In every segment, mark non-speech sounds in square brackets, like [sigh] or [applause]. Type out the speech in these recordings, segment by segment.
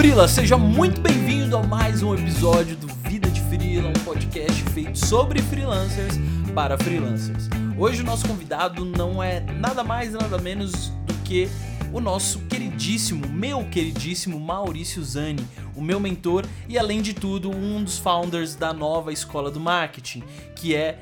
Frila, seja muito bem-vindo a mais um episódio do Vida de Frila, um podcast feito sobre freelancers para freelancers. Hoje o nosso convidado não é nada mais nada menos do que o nosso queridíssimo, meu queridíssimo Maurício Zani, o meu mentor e além de tudo um dos founders da nova escola do marketing, que é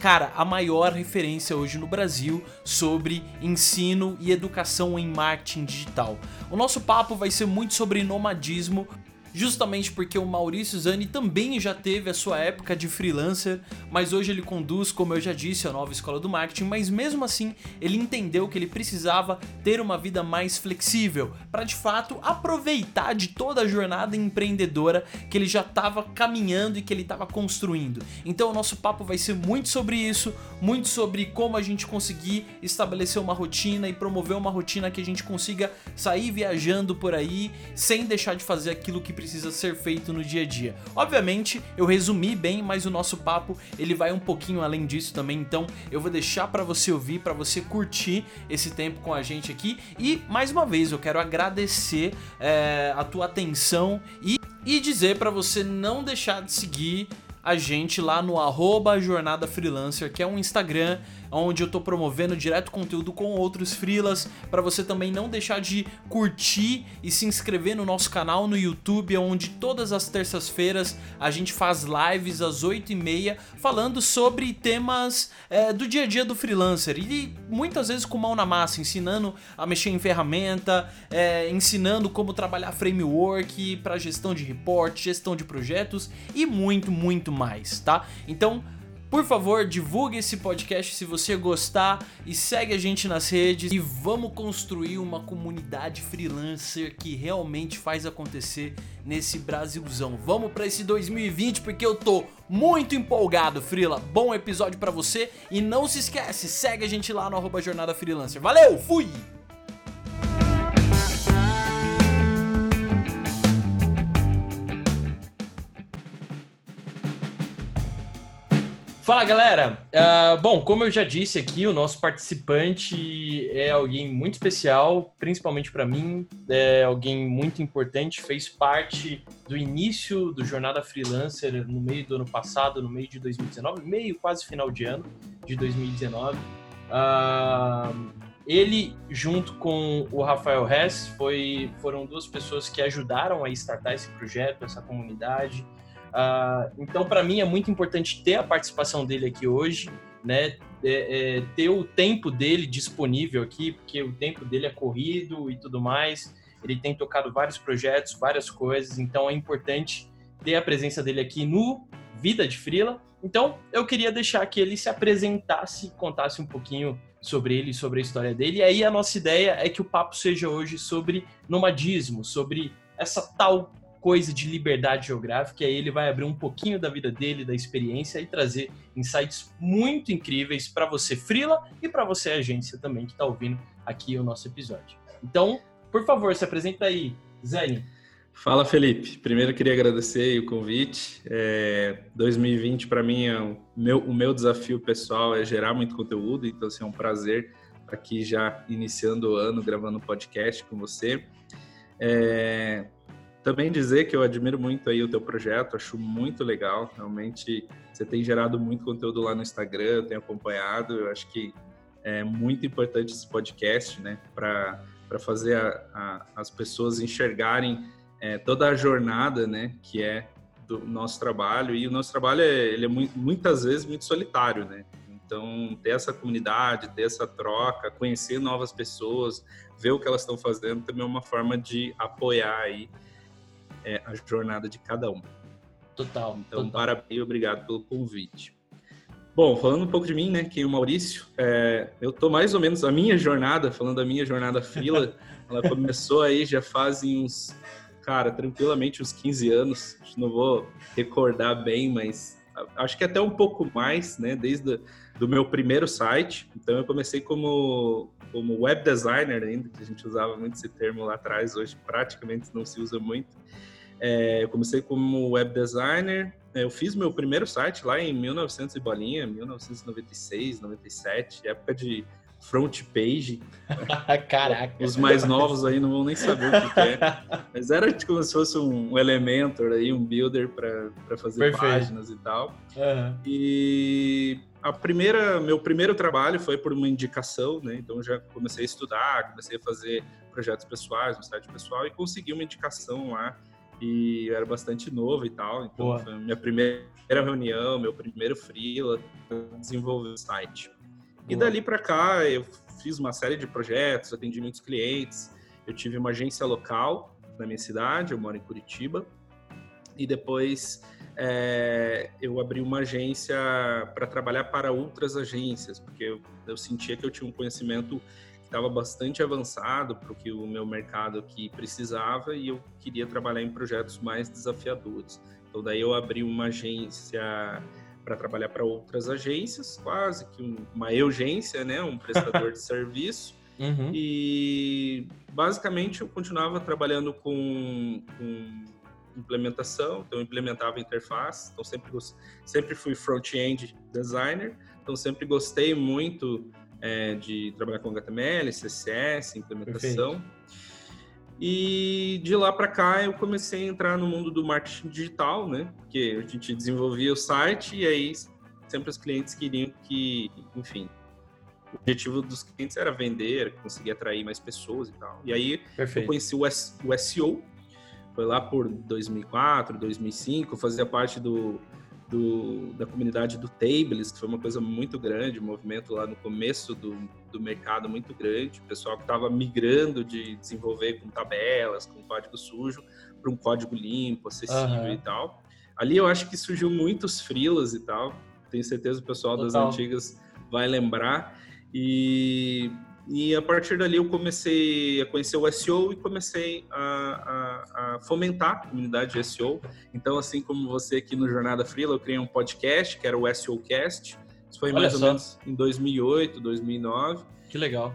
cara, a maior referência hoje no Brasil sobre ensino e educação em marketing digital. O nosso papo vai ser muito sobre nomadismo, justamente porque o Maurício Zani também já teve a sua época de freelancer, mas hoje ele conduz, como eu já disse, a nova escola do marketing, mas mesmo assim ele entendeu que ele precisava ter uma vida mais flexível para de fato aproveitar de toda a jornada empreendedora que ele já estava caminhando e que ele estava construindo. Então o nosso papo vai ser muito sobre isso, muito sobre como a gente conseguir estabelecer uma rotina e promover uma rotina que a gente consiga sair viajando por aí sem deixar de fazer aquilo que precisa precisa ser feito no dia a dia. Obviamente, eu resumi bem, mas o nosso papo ele vai um pouquinho além disso também, então eu vou deixar para você ouvir, para você curtir esse tempo com a gente aqui. E mais uma vez, eu quero agradecer é, a tua atenção e, e dizer para você não deixar de seguir a gente lá no arroba Jornada Freelancer, que é um Instagram onde eu tô promovendo direto conteúdo com outros freelas, para você também não deixar de curtir e se inscrever no nosso canal no YouTube, onde todas as terças-feiras a gente faz lives às 8h30 falando sobre temas é, do dia a dia do freelancer e muitas vezes com mão na massa, ensinando a mexer em ferramenta, é, ensinando como trabalhar framework para gestão de report, gestão de projetos e muito, muito mais, tá? Então, por favor, divulgue esse podcast se você gostar e segue a gente nas redes e vamos construir uma comunidade freelancer que realmente faz acontecer nesse Brasilzão. Vamos para esse 2020 porque eu tô muito empolgado, Frila. Bom episódio para você e não se esquece, segue a gente lá no arroba Jornada Freelancer. Valeu, fui! Fala galera! Uh, bom, como eu já disse aqui, o nosso participante é alguém muito especial, principalmente para mim, é alguém muito importante, fez parte do início do Jornada Freelancer no meio do ano passado, no meio de 2019, meio quase final de ano de 2019. Uh, ah, ele, junto com o Rafael Hess, foi, foram duas pessoas que ajudaram a startar esse projeto, essa comunidade. Uh, então, para mim, é muito importante ter a participação dele aqui hoje, né? É, é, ter o tempo dele disponível aqui, porque o tempo dele é corrido e tudo mais. Ele tem tocado vários projetos, várias coisas, então é importante ter a presença dele aqui no Vida de Frila. Então, eu queria deixar que ele se apresentasse, contasse um pouquinho sobre ele, sobre a história dele. E aí a nossa ideia é que o papo seja hoje sobre nomadismo, sobre essa tal coisa de liberdade geográfica, e aí ele vai abrir um pouquinho da vida dele, da experiência e trazer insights muito incríveis para você frila e para você agência também que está ouvindo aqui o nosso episódio. Então, por favor, se apresenta aí, Zane. Fala, Felipe. Primeiro queria agradecer o convite. É, 2020 para mim é o meu, o meu desafio pessoal é gerar muito conteúdo, então assim, é um prazer aqui já iniciando o ano gravando podcast com você. É, também dizer que eu admiro muito aí o teu projeto, acho muito legal. Realmente você tem gerado muito conteúdo lá no Instagram, eu tenho acompanhado. Eu acho que é muito importante esse podcast, né, para fazer a, a, as pessoas enxergarem é, toda a jornada, né, que é do nosso trabalho. E o nosso trabalho é, ele é muito, muitas vezes muito solitário, né? Então, ter essa comunidade, ter essa troca, conhecer novas pessoas, ver o que elas estão fazendo, também é uma forma de apoiar aí é, a jornada de cada um. Total. Então, total. parabéns e obrigado pelo convite. Bom, falando um pouco de mim, né, que é o Maurício, é, eu tô mais ou menos a minha jornada, falando da minha jornada fila, [laughs] ela começou aí já fazem uns, cara, tranquilamente uns 15 anos, não vou recordar bem, mas acho que até um pouco mais, né, desde do meu primeiro site. Então eu comecei como como web designer ainda, que a gente usava muito esse termo lá atrás, hoje praticamente não se usa muito. É, eu comecei como web designer, é, eu fiz meu primeiro site lá em 1900 e bolinha, 1996, 97, época de front page. [laughs] Caraca. Os mais novos aí não vão nem saber o que, é. [laughs] Mas era tipo como se fosse um Elementor aí, um builder para fazer Perfeito. páginas e tal. Uhum. E a primeira, meu primeiro trabalho foi por uma indicação, né? Então já comecei a estudar, comecei a fazer projetos pessoais no site pessoal e consegui uma indicação lá e eu era bastante novo e tal. Então Boa. foi minha primeira reunião, meu primeiro freela, desenvolver o site. E dali para cá eu fiz uma série de projetos, atendi muitos clientes. Eu tive uma agência local na minha cidade, eu moro em Curitiba. E depois é, eu abri uma agência para trabalhar para outras agências, porque eu, eu sentia que eu tinha um conhecimento estava bastante avançado para o que o meu mercado aqui precisava e eu queria trabalhar em projetos mais desafiadores. Então daí eu abri uma agência para trabalhar para outras agências, quase que uma urgência, né, um prestador de [laughs] serviço. Uhum. E basicamente eu continuava trabalhando com, com, implementação, então eu implementava interface, então sempre sempre fui front-end designer, então sempre gostei muito é, de trabalhar com HTML, CSS, implementação. Perfeito. E de lá para cá eu comecei a entrar no mundo do marketing digital, né? Porque a gente desenvolvia o site e aí sempre os clientes queriam que, enfim, o objetivo dos clientes era vender, conseguir atrair mais pessoas e tal. E aí Perfeito. eu conheci o, S, o SEO, foi lá por 2004, 2005, fazia parte do do, da comunidade do Tables, que foi uma coisa muito grande, um movimento lá no começo do, do mercado muito grande, o pessoal que estava migrando de desenvolver com tabelas, com código sujo, para um código limpo, acessível uhum. e tal. Ali eu acho que surgiu muitos frilas e tal, tenho certeza o pessoal Total. das antigas vai lembrar. E e a partir dali eu comecei a conhecer o SEO e comecei a, a, a, fomentar a comunidade de SEO. Então, assim como você aqui no Jornada Freela, eu criei um podcast que era o SEO Cast. Isso foi Olha mais só. ou menos em 2008, 2009. Que legal.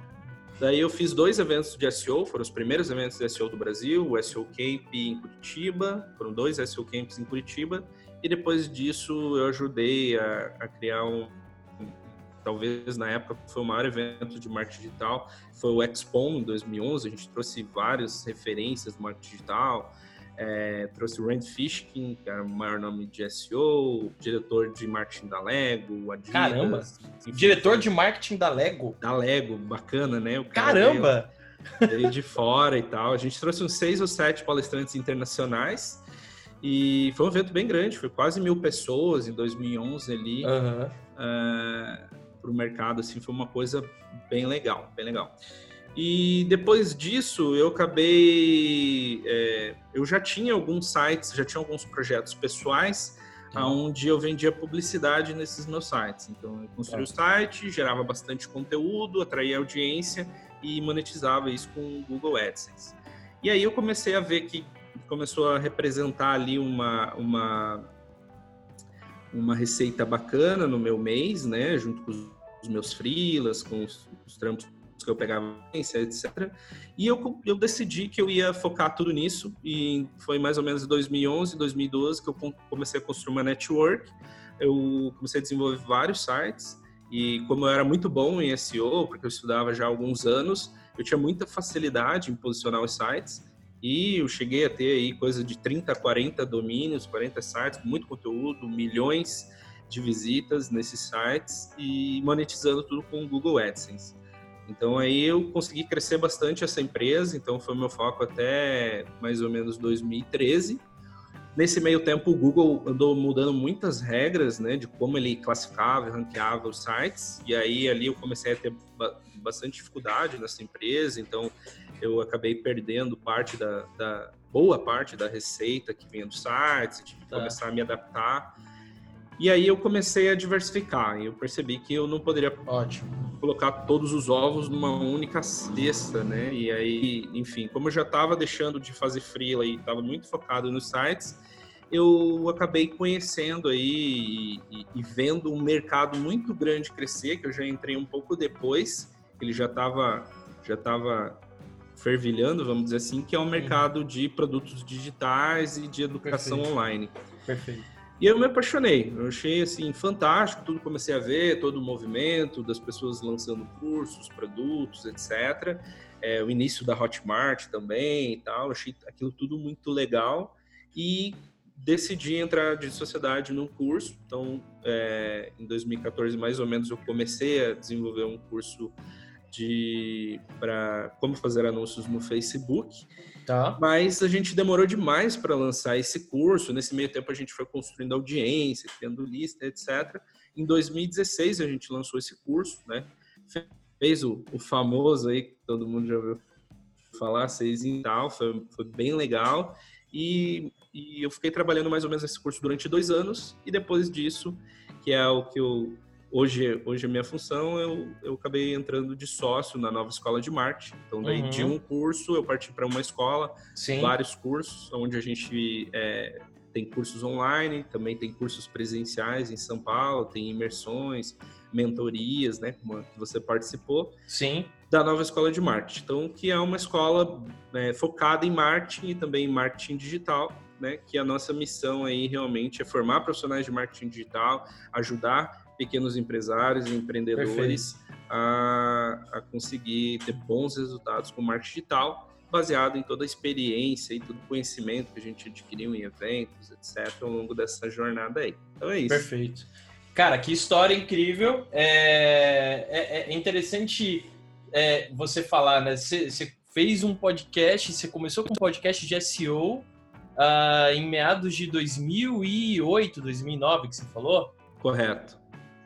Daí eu fiz dois eventos de SEO, foram os primeiros eventos de SEO do Brasil, o SEO Camp em Curitiba, foram dois SEO Camps em Curitiba, e depois disso eu ajudei a, a criar um, talvez na época foi o maior evento de marketing digital, foi o Expo em 2011, a gente trouxe várias referências do marketing digital, é, trouxe o Rand Fishkin, que era o maior nome de SEO, diretor de marketing da Lego, Adidas. Caramba! Enfim, diretor de marketing da Lego? Da Lego, bacana, né? Caramba! Veio, veio de fora e tal. A gente trouxe uns seis ou sete palestrantes internacionais e foi um evento bem grande, foi quase mil pessoas em 2011 ali. Uhum. Uh, para o mercado, assim, foi uma coisa bem legal, bem legal. E depois disso, eu acabei. É, eu já tinha alguns sites, já tinha alguns projetos pessoais, onde eu vendia publicidade nesses meus sites. Então, eu construí o site, gerava bastante conteúdo, atraía audiência e monetizava isso com o Google AdSense. E aí eu comecei a ver que começou a representar ali uma, uma uma receita bacana no meu mês, né, junto com os meus freelas, com os, os trampos que eu pegava, etc. E eu, eu decidi que eu ia focar tudo nisso e foi mais ou menos em 2011, 2012 que eu comecei a construir uma network. Eu comecei a desenvolver vários sites e como eu era muito bom em SEO, porque eu estudava já há alguns anos, eu tinha muita facilidade em posicionar os sites e eu cheguei a ter aí coisa de 30, 40 domínios, 40 sites, muito conteúdo, milhões de visitas nesses sites e monetizando tudo com o Google AdSense. Então aí eu consegui crescer bastante essa empresa, então foi meu foco até mais ou menos 2013. Nesse meio tempo o Google andou mudando muitas regras, né, de como ele classificava e ranqueava os sites, e aí ali eu comecei a ter bastante dificuldade nessa empresa, então eu acabei perdendo parte da, da boa parte da receita que vinha dos sites, tive que tá. começar a me adaptar. E aí eu comecei a diversificar. E eu percebi que eu não poderia Ótimo. colocar todos os ovos numa única cesta, né? E aí, enfim, como eu já estava deixando de fazer freela e estava muito focado nos sites, eu acabei conhecendo aí e, e, vendo um mercado muito grande crescer, que eu já entrei um pouco depois, ele já estava já tava fervilhando, vamos dizer assim, que é o um mercado de produtos digitais e de educação Perfeito. online. Perfeito. E eu me apaixonei, eu achei assim fantástico, tudo comecei a ver, todo o movimento das pessoas lançando cursos, produtos, etc. É, o início da Hotmart também e tal, achei aquilo tudo muito legal e decidi entrar de sociedade num curso. Então, é, em 2014 mais ou menos eu comecei a desenvolver um curso de para como fazer anúncios no Facebook. Tá. Mas a gente demorou demais para lançar esse curso. Nesse meio tempo a gente foi construindo audiência, criando lista, etc. Em 2016 a gente lançou esse curso, né? Fez o, o famoso aí que todo mundo já ouviu falar, seis em tal, foi, foi bem legal. E, e eu fiquei trabalhando mais ou menos nesse curso durante dois anos. E depois disso, que é o que eu hoje, hoje a minha função, eu, eu acabei entrando de sócio na nova escola de marketing. Então, daí uhum. de um curso, eu parti para uma escola, Sim. vários cursos, onde a gente é, tem cursos online, também tem cursos presenciais em São Paulo, tem imersões, mentorias, né, como que você participou. Sim. Da nova escola de marketing. Então, que é uma escola é, focada em marketing e também em marketing digital. Né, que a nossa missão aí realmente é formar profissionais de marketing digital, ajudar pequenos empresários e empreendedores a, a, conseguir ter bons resultados com marketing digital, baseado em toda a experiência e todo o conhecimento que a gente adquiriu em eventos, etc., ao longo dessa jornada aí. Então é isso. Perfeito. Cara, que história incrível. É, é, é interessante é, você falar, né? Você, você, fez um podcast, você começou com um podcast de SEO uh, em meados de 2008, 2009, que você falou? Correto.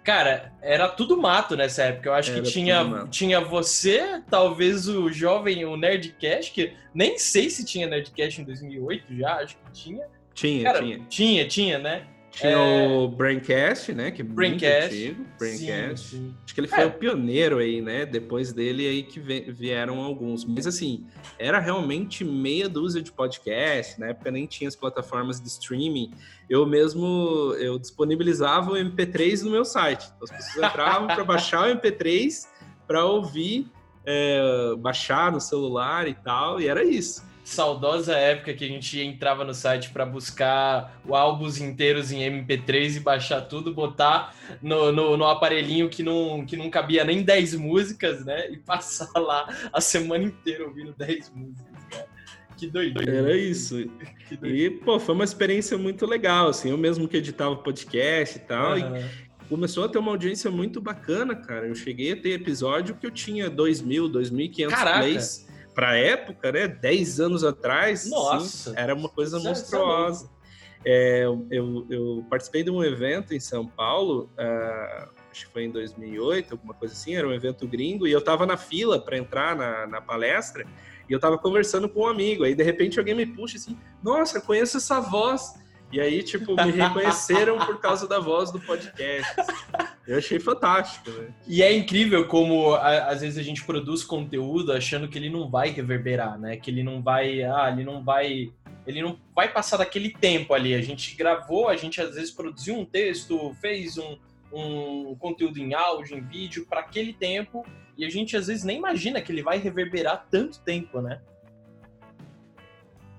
Cara, era tudo mato nessa época. Eu acho era que tinha, tinha você, talvez o jovem, o Nerdcast, que nem sei se tinha Nerdcast em 2008 já, acho que tinha. Tinha, Cara, tinha. Tinha, tinha, né? Tinha é... o Braincast, né? Que é Braincast. antigo. Braincast. Sim, sim. Acho que ele foi é. o pioneiro aí, né? Depois dele aí que vieram alguns. Mas assim, era realmente meia dúzia de podcasts. Na época nem tinha as plataformas de streaming. Eu mesmo eu disponibilizava o MP3 no meu site. Então, as pessoas entravam para baixar o MP3 para ouvir, é, baixar no celular e tal. E era isso saudosa época que a gente entrava no site para buscar álbuns inteiros em MP3 e baixar tudo, botar no, no, no, aparelhinho que não, que não cabia nem 10 músicas, né? E passar lá a semana inteira ouvindo 10 músicas, cara. Que doido. Era isso. E, pô, foi uma experiência muito legal, assim. Eu mesmo que editava podcast e tal. Uhum. E começou a ter uma audiência muito bacana, cara. Eu cheguei a ter episódio que eu tinha 2 mil, 2.500 plays para época, né? 10 anos atrás, Nossa, sim, era uma coisa é monstruosa. É, eu, eu, participei de um evento em São Paulo, uh, acho que foi em 2008, alguma coisa assim, era um evento gringo, e eu estava na fila para entrar na, na, palestra, e eu estava conversando com um amigo, aí de repente alguém me puxa assim, nossa, conheço essa voz. E aí, tipo, me reconheceram por causa da voz do podcast. Eu achei fantástico, né? E é incrível como às vezes a gente produz conteúdo achando que ele não vai reverberar, né? Que ele não vai, ah, ele não vai, ele não vai passar daquele tempo ali. A gente gravou, a gente às vezes produziu um texto, fez um, um conteúdo em áudio, em vídeo para aquele tempo e a gente às vezes nem imagina que ele vai reverberar tanto tempo, né?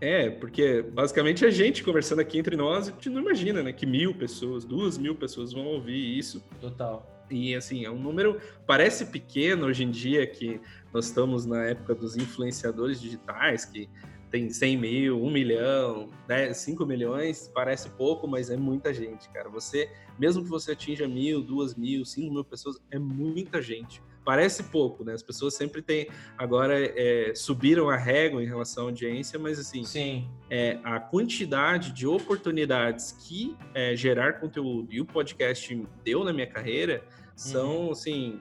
É, porque basicamente a gente conversando aqui entre nós, a gente não imagina, né? Que mil pessoas, duas mil pessoas vão ouvir isso. Total. E assim, é um número, parece pequeno hoje em dia, que nós estamos na época dos influenciadores digitais, que tem 100 mil, 1 milhão, 10, 5 milhões, parece pouco, mas é muita gente, cara. Você, mesmo que você atinja mil, duas mil, cinco mil pessoas, é muita gente parece pouco, né? As pessoas sempre têm agora é, subiram a régua em relação à audiência, mas assim, Sim. É, a quantidade de oportunidades que é, gerar conteúdo e o podcast deu na minha carreira são uhum. assim,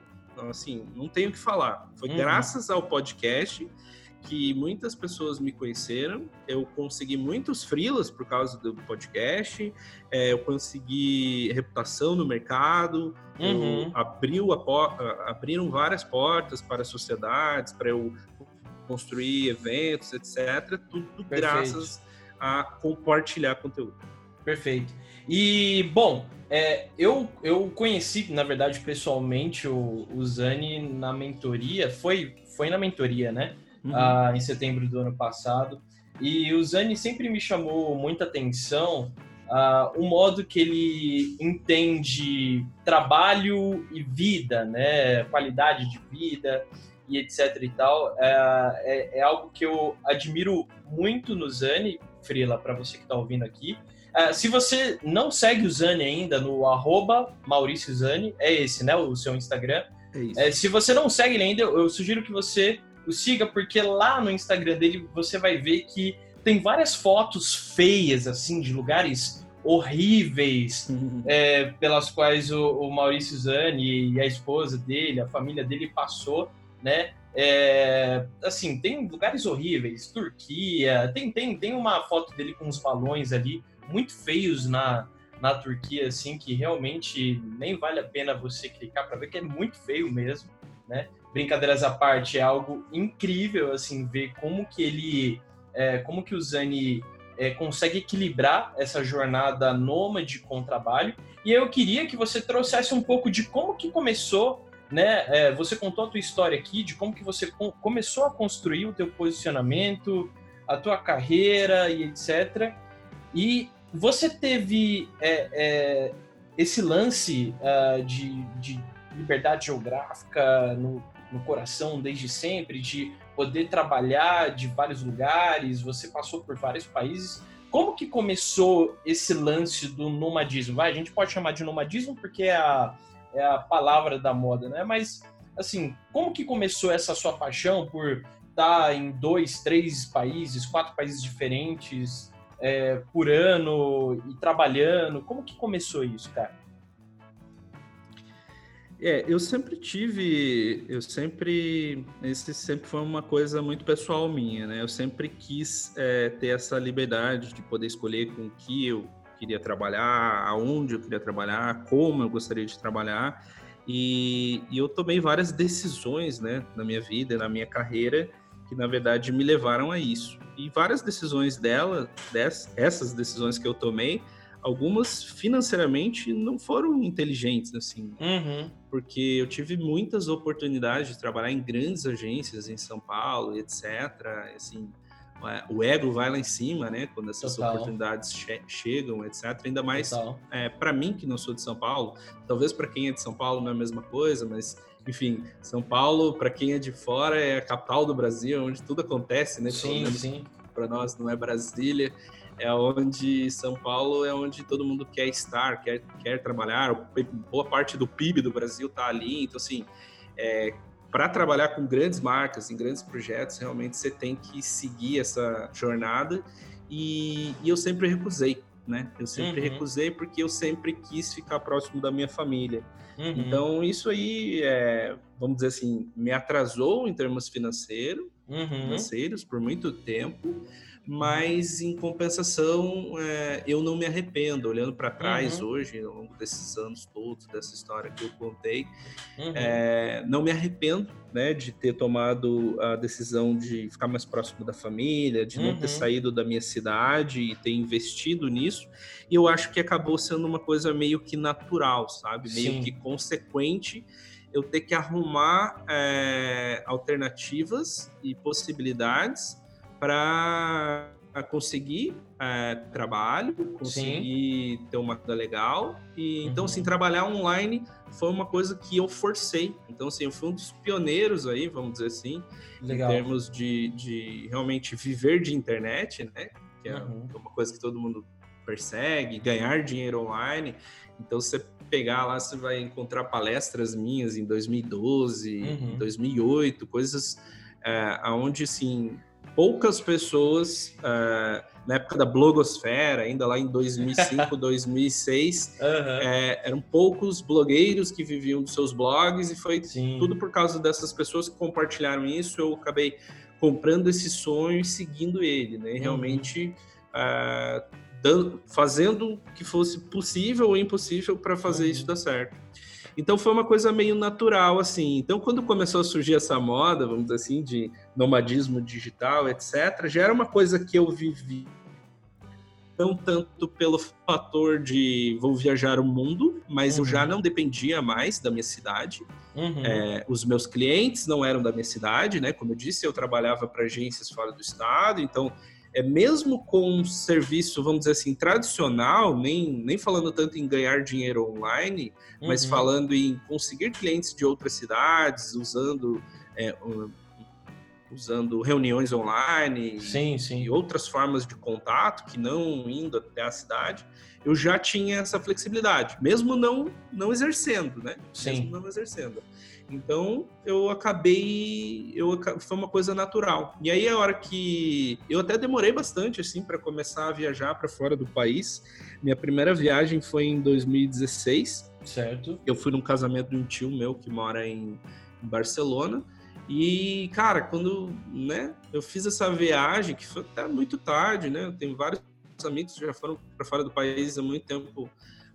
assim, não tenho o que falar. Foi uhum. graças ao podcast que muitas pessoas me conheceram. Eu consegui muitos frilas por causa do podcast. É, eu consegui reputação no mercado. Uhum. abriu a, abriram várias portas para sociedades, para eu construir eventos, etc. Tudo Perfeito. graças a compartilhar conteúdo. Perfeito. E, bom, é, eu, eu conheci, na verdade, pessoalmente o, o Zani na mentoria. Foi, foi na mentoria, né? Uhum. uh, em setembro do ano passado. E o Zani sempre me chamou muita atenção uh, o modo que ele entende trabalho e vida, né? Qualidade de vida e etc e tal. É, é, é algo que eu admiro muito no Zani, Frila, para você que está ouvindo aqui. Uh, se você não segue o Zani ainda no arroba Maurício Zani, é esse, né? O seu Instagram. É, é se você não segue ele ainda, eu sugiro que você o siga, porque lá no Instagram dele você vai ver que tem várias fotos feias, assim, de lugares horríveis uhum. é, pelas quais o, o, Maurício Zani e a esposa dele, a família dele passou, né? É, assim, tem lugares horríveis, Turquia, tem, tem, tem uma foto dele com uns balões ali, muito feios na, na Turquia, assim, que realmente nem vale a pena você clicar para ver, que é muito feio mesmo, né? Brincadeiras à parte, é algo incrível, assim, ver como que ele, é, como que o Zani é, consegue equilibrar essa jornada nômade com trabalho. E eu queria que você trouxesse um pouco de como que começou, né? É, você contou a tua história aqui, de como que você começou a construir o teu posicionamento, a tua carreira e etc. E você teve é, é esse lance uh, de, de, liberdade geográfica no, no coração desde sempre, de poder trabalhar de vários lugares, você passou por vários países. Como que começou esse lance do nomadismo? Vai, a gente pode chamar de nomadismo porque é a, é a palavra da moda, né? Mas, assim, como que começou essa sua paixão por estar em dois, três países, quatro países diferentes é, por ano e trabalhando? Como que começou isso, cara? É, eu sempre tive, eu sempre, esse sempre foi uma coisa muito pessoal minha, né? Eu sempre quis é, ter essa liberdade de poder escolher com que eu queria trabalhar, aonde eu queria trabalhar, como eu gostaria de trabalhar. E, e eu tomei várias decisões, né, na minha vida, na minha carreira, que na verdade me levaram a isso. E várias decisões dela, dessas, essas decisões que eu tomei, algumas financeiramente não foram inteligentes, assim. Uhum. Porque eu tive muitas oportunidades de trabalhar em grandes agências em São Paulo, etc. Assim, é, o ego vai lá em cima, né? Quando essas Total. oportunidades che chegam, etc. Ainda mais é, para mim que não sou de São Paulo. Talvez para quem é de São Paulo não é a mesma coisa, mas enfim, São Paulo para quem é de fora é a capital do Brasil, onde tudo acontece, né? Sim, sim. Para nós não é Brasília é onde São Paulo é onde todo mundo quer estar, quer, quer trabalhar. Boa parte do PIB do Brasil está ali. Então, assim, é, para trabalhar com grandes marcas, em grandes projetos, realmente você tem que seguir essa jornada. E, e eu sempre recusei, né? Eu sempre uhum. recusei porque eu sempre quis ficar próximo da minha família. Uhum. Então, isso aí, é, vamos dizer assim, me atrasou em termos financeiro, uhum. financeiros por muito tempo mas em compensação é, eu não me arrependo. Olhando para trás uhum. hoje, ao longo desses anos todos, dessa história que eu contei, uhum. é, não me arrependo né, de ter tomado a decisão de ficar mais próximo da família, de não ter uhum. saído da minha cidade e ter investido nisso. E eu acho que acabou sendo uma coisa meio que natural, sabe? Meio Sim. que consequente eu ter que arrumar é, alternativas e possibilidades para conseguir é, trabalho, conseguir Sim. ter uma coisa legal. E uhum. então, assim, trabalhar online foi uma coisa que eu forcei. Então, assim, eu fui um dos pioneiros aí, vamos dizer assim, legal. em termos de, de realmente viver de internet, né? Que é uhum. uma coisa que todo mundo persegue, ganhar dinheiro online. Então, você pegar lá, você vai encontrar palestras minhas em 2012, uhum. 2008, coisas é, onde, assim, poucas pessoas, uh, na época da blogosfera, ainda lá em 2005, 2006, uhum. é, eram poucos blogueiros que viviam dos seus blogs e foi Sim. tudo por causa dessas pessoas que compartilharam isso. Eu acabei comprando esse sonho e seguindo ele, né? Realmente uhum. uh, dando, fazendo o que fosse possível ou impossível para fazer uhum. isso dar certo. Então foi uma coisa meio natural, assim. Então, quando começou a surgir essa moda, vamos dizer assim, de nomadismo digital, etc., já era uma coisa que eu vivi não tanto pelo fator de vou viajar o mundo, mas uhum. eu já uhum. não dependia mais da minha cidade. Uhum. É, os meus clientes não eram da minha cidade, né? Como eu disse, eu trabalhava para agências fora do estado, então é mesmo com um serviço, vamos dizer assim, tradicional, nem, nem falando tanto em ganhar dinheiro online, uhum. mas falando em conseguir clientes de outras cidades, usando é, usando reuniões online sim, sim. e outras formas de contato que não indo até a cidade, eu já tinha essa flexibilidade, mesmo não não exercendo, né? Sim. Mesmo não exercendo. Então eu acabei, eu foi uma coisa natural. E aí a hora que eu até demorei bastante assim para começar a viajar para fora do país. Minha primeira viagem foi em 2016. Certo. Eu fui num casamento de um tio meu que mora em Barcelona. E, cara, quando né, eu fiz essa viagem, que foi até muito tarde, né? Eu tenho vários amigos que já foram para fora do país há muito tempo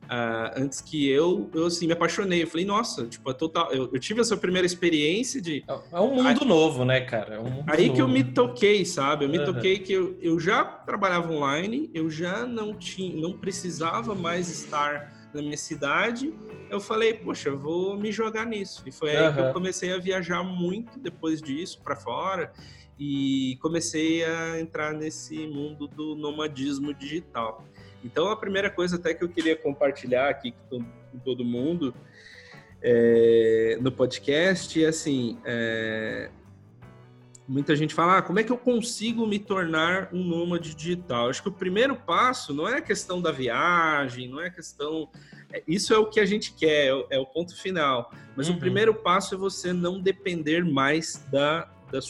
Uh, antes que eu, eu assim, me apaixonei. Eu falei, nossa, tipo, é total. Eu, eu tive essa primeira experiência de. É, é um mundo aí, novo, né, cara? É um aí novo. que eu me toquei, sabe? Eu me uhum. toquei que eu, eu já trabalhava online, eu já não tinha, não precisava mais estar na minha cidade. Eu falei, poxa, eu vou me jogar nisso. E foi aí que eu comecei a viajar muito depois disso para fora e comecei a entrar nesse mundo do nomadismo digital. Então, a primeira coisa até que eu queria compartilhar aqui com todo mundo é, no podcast é assim: é, muita gente fala, ah, como é que eu consigo me tornar um nômade digital? Acho que o primeiro passo não é a questão da viagem, não é a questão. É, isso é o que a gente quer, é o, é o ponto final. Mas uhum. o primeiro passo é você não depender mais da, da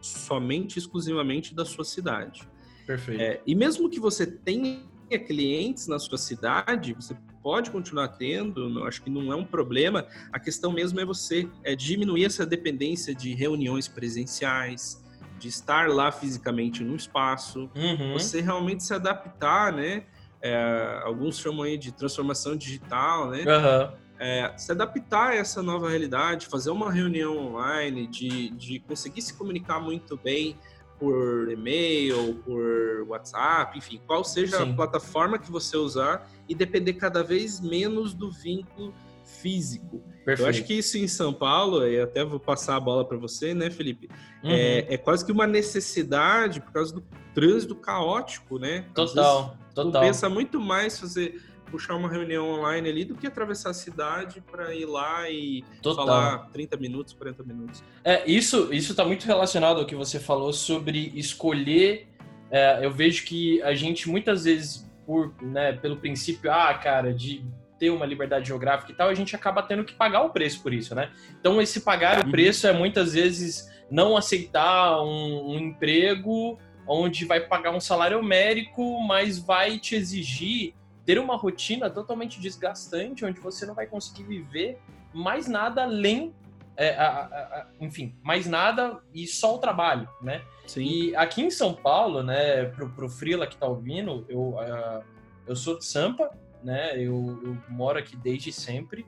somente exclusivamente da sua cidade. Perfeito. É, e mesmo que você tenha clientes na sua cidade, você pode continuar tendo, acho que não é um problema. A questão mesmo é você é, diminuir essa dependência de reuniões presenciais, de estar lá fisicamente no espaço, uhum. você realmente se adaptar, né? É, alguns chamam aí de transformação digital, né? Uhum. É, se adaptar a essa nova realidade, fazer uma reunião online, de, de conseguir se comunicar muito bem por e-mail, por WhatsApp, enfim, qual seja Sim. a plataforma que você usar e depender cada vez menos do vínculo físico. Perfeito. Eu acho que isso em São Paulo, e até vou passar a bola para você, né, Felipe? Uhum. É, é, quase que uma necessidade por causa do trânsito caótico, né? Total, total. pensa muito mais fazer puxar uma reunião online ali do que atravessar a cidade para ir lá e Total. falar 30 minutos, 40 minutos. É, isso isso está muito relacionado ao que você falou sobre escolher. É, eu vejo que a gente muitas vezes, por, né, pelo princípio, ah, cara, de ter uma liberdade geográfica e tal, a gente acaba tendo que pagar o preço por isso, né? Então, esse pagar o uhum. preço é muitas vezes não aceitar um, um emprego onde vai pagar um salário mérico, mas vai te exigir ter uma rotina totalmente desgastante, onde você não vai conseguir viver mais nada além, é, a, a, a, enfim, mais nada e só o trabalho, né? Sim. E aqui em São Paulo, né, pro, pro Frila que tá ouvindo, eu, uh, eu sou de Sampa, né, eu, eu moro aqui desde sempre,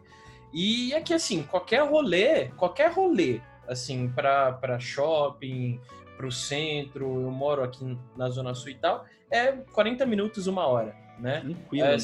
e é que, assim, qualquer rolê, qualquer rolê, assim, para shopping, para o centro, eu moro aqui na Zona Sul e tal, é 40 minutos, uma hora né? Tranquilo, é, né?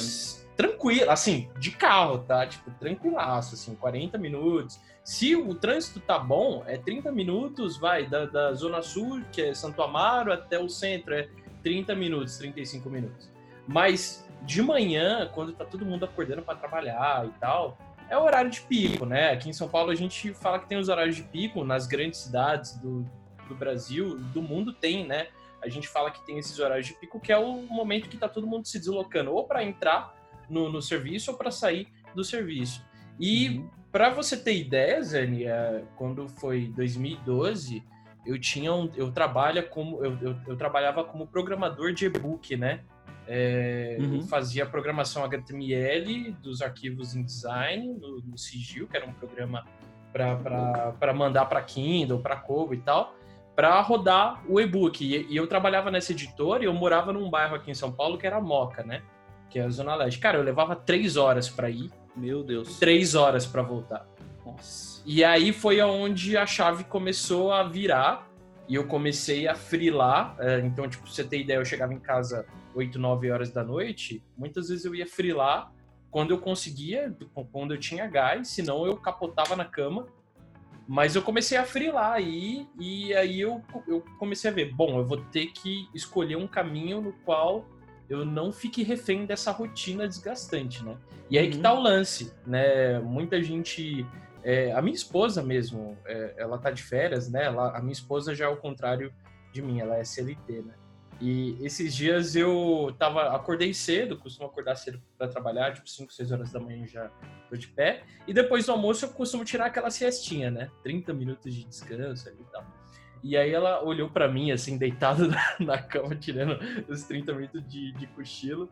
Tranquilo, assim, de carro, tá? Tipo, tranquilaço, assim, 40 minutos. Se o trânsito tá bom, é 30 minutos, vai, da, da Zona Sul, que é Santo Amaro, até o centro, é 30 minutos, 35 minutos. Mas de manhã, quando tá todo mundo acordando para trabalhar e tal, é o horário de pico, né? Aqui em São Paulo a gente fala que tem os horários de pico nas grandes cidades do, do Brasil, do mundo tem, né? a gente fala que tem esses horários de pico, que é o momento que está todo mundo se deslocando, ou para entrar no, no, serviço ou para sair do serviço. E uhum. para você ter ideia, Zani, é, quando foi 2012, eu tinha um, eu trabalha como eu, eu, eu trabalhava como programador de e-book, né? É, uhum. fazia programação HTML dos arquivos em design no, no Sigil, que era um programa para mandar para Kindle, para Kobo e tal para rodar o e-book. E, e, eu trabalhava nessa editora e eu morava num bairro aqui em São Paulo que era Moca, né? Que é a Zona Leste. Cara, eu levava três horas para ir. Meu Deus. Três horas para voltar. Nossa. E aí foi aonde a chave começou a virar e eu comecei a frilar. É, então, tipo, pra você ter ideia, eu chegava em casa 8, 9 horas da noite. Muitas vezes eu ia frilar quando eu conseguia, quando eu tinha gás, senão eu capotava na cama Mas eu comecei a freelar aí, e aí eu, eu comecei a ver, bom, eu vou ter que escolher um caminho no qual eu não fique refém dessa rotina desgastante, né? E aí uhum. que tá o lance, né? Muita gente. É, a minha esposa mesmo, é, ela tá de férias, né? Ela, a minha esposa já é o contrário de mim, ela é CLT, né? E esses dias eu tava, acordei cedo, costumo acordar cedo para trabalhar, tipo 5, 6 horas da manhã já tô de pé. E depois do almoço eu costumo tirar aquela siestinha, né? 30 minutos de descanso ali e tal. E aí ela olhou para mim, assim, deitado [laughs] na, cama, tirando os 30 minutos de, de cochilo.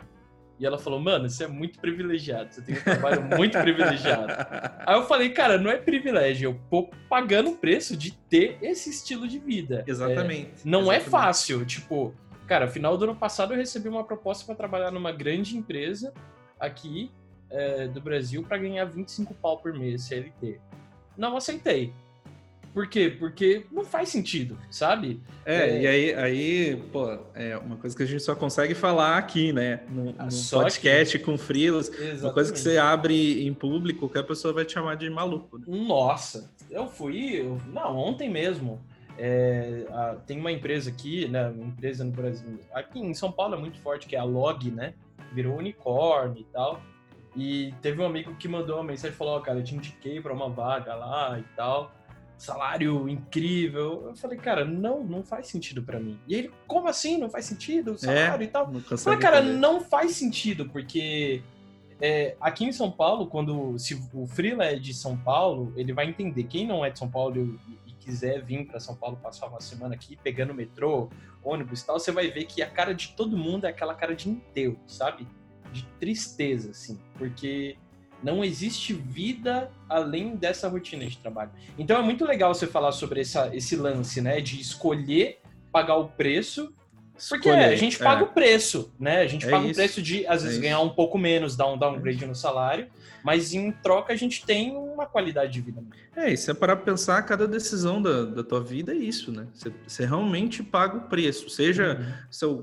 E ela falou, mano, você é muito privilegiado, você tem um trabalho muito privilegiado. [laughs] Aí eu falei, cara, não é privilégio, eu tô pagando o preço de ter esse estilo de vida. Exatamente. É, não exatamente. é fácil, tipo, cara, final do ano passado eu recebi uma proposta para trabalhar numa grande empresa aqui é, do Brasil para ganhar 25 pau por mês CLT. Não aceitei. Por quê? Porque não faz sentido, sabe? É, é... e aí, aí, pô, é uma coisa que a gente só consegue falar aqui, né? Num, ah, num podcast que... com frilos, uma coisa que você abre em público, que a pessoa vai te chamar de maluco. Né? Nossa, eu fui, eu... não, ontem mesmo. É, a, tem uma empresa aqui, né? Uma empresa no Brasil, aqui em São Paulo é muito forte, que é a Log, né? Virou unicórnio e tal. E teve um amigo que mandou uma mensagem e falou: Ó, oh, cara, eu te indiquei para uma vaga lá e tal salário incrível. Eu falei, cara, não, não faz sentido para mim. E ele, como assim? Não faz sentido? O salário é, e tal. Eu falei, cara, entender. não faz sentido, porque é, aqui em São Paulo, quando se o Freela é de São Paulo, ele vai entender. Quem não é de São Paulo quiser vir para São Paulo passar uma semana aqui, pegando metrô, ônibus e tal, você vai ver que a cara de todo mundo é aquela cara de enterro, sabe? De tristeza, assim. Porque não existe vida além dessa rotina de trabalho. Então é muito legal você falar sobre essa, esse lance, né? De escolher pagar o preço porque é, a gente paga é. o preço, né? A gente é paga isso. o preço de, às vezes, é ganhar um pouco menos, dar um downgrade no salário, mas em troca a gente tem uma qualidade de vida. É, e se é parar pensar, cada decisão da, da tua vida é isso, né? Você, você realmente paga o preço. Seja, uhum. seu,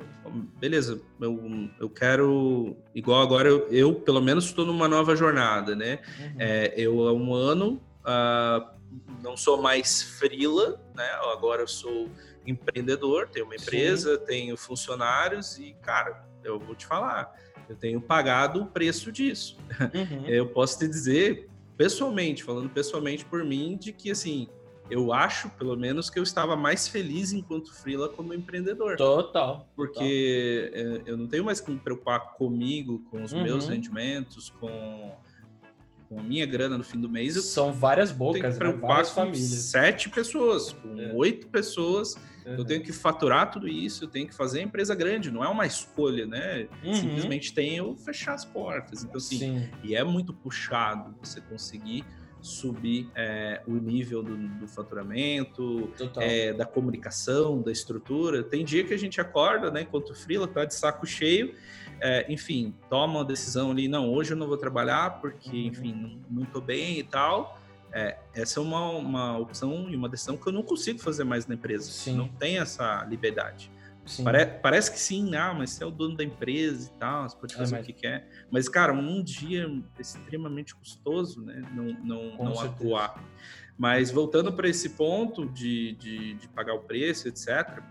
beleza, eu, eu quero, igual agora, eu, eu pelo menos estou numa nova jornada, né? Uhum. É, eu há um ano uh, não sou mais frila, né? Agora eu sou empreendedor, tenho uma empresa, Sim. tenho funcionários e, cara, eu vou te falar, eu tenho pagado o preço disso. Uhum. Eu posso te dizer, pessoalmente, falando pessoalmente por mim, de que, assim, eu acho, pelo menos, que eu estava mais feliz enquanto freela como empreendedor. Total. Porque total. Eu não tenho mais que me preocupar comigo, com os uhum. meus rendimentos, com com a minha grana no fim do mês, são várias bocas, tenho que né? várias famílias. Sete pessoas, com é. oito pessoas, uhum. eu tenho que faturar tudo isso, eu tenho que fazer empresa grande, não é uma escolha, né? Uhum. Simplesmente tenho fechar as portas. Então, assim, Sim. e é muito puxado você conseguir subir é, o nível do, do faturamento, é, da comunicação, da estrutura. Tem dia que a gente acorda, né, enquanto o Freela tá de saco cheio, é, enfim, toma uma decisão ali, não, hoje eu não vou trabalhar porque, uhum. enfim, não, não tô bem e tal. É, essa é uma, uma opção e uma decisão que eu não consigo fazer mais na empresa. Sim. Não tem essa liberdade. Pare, parece que sim, ah, mas você é o dono da empresa e tal, você pode é, fazer é, mas... o que quer. Mas, cara, um dia extremamente custoso, né? Não, não, não atuar. Mas voltando para esse ponto de, de, de, pagar o preço, etc.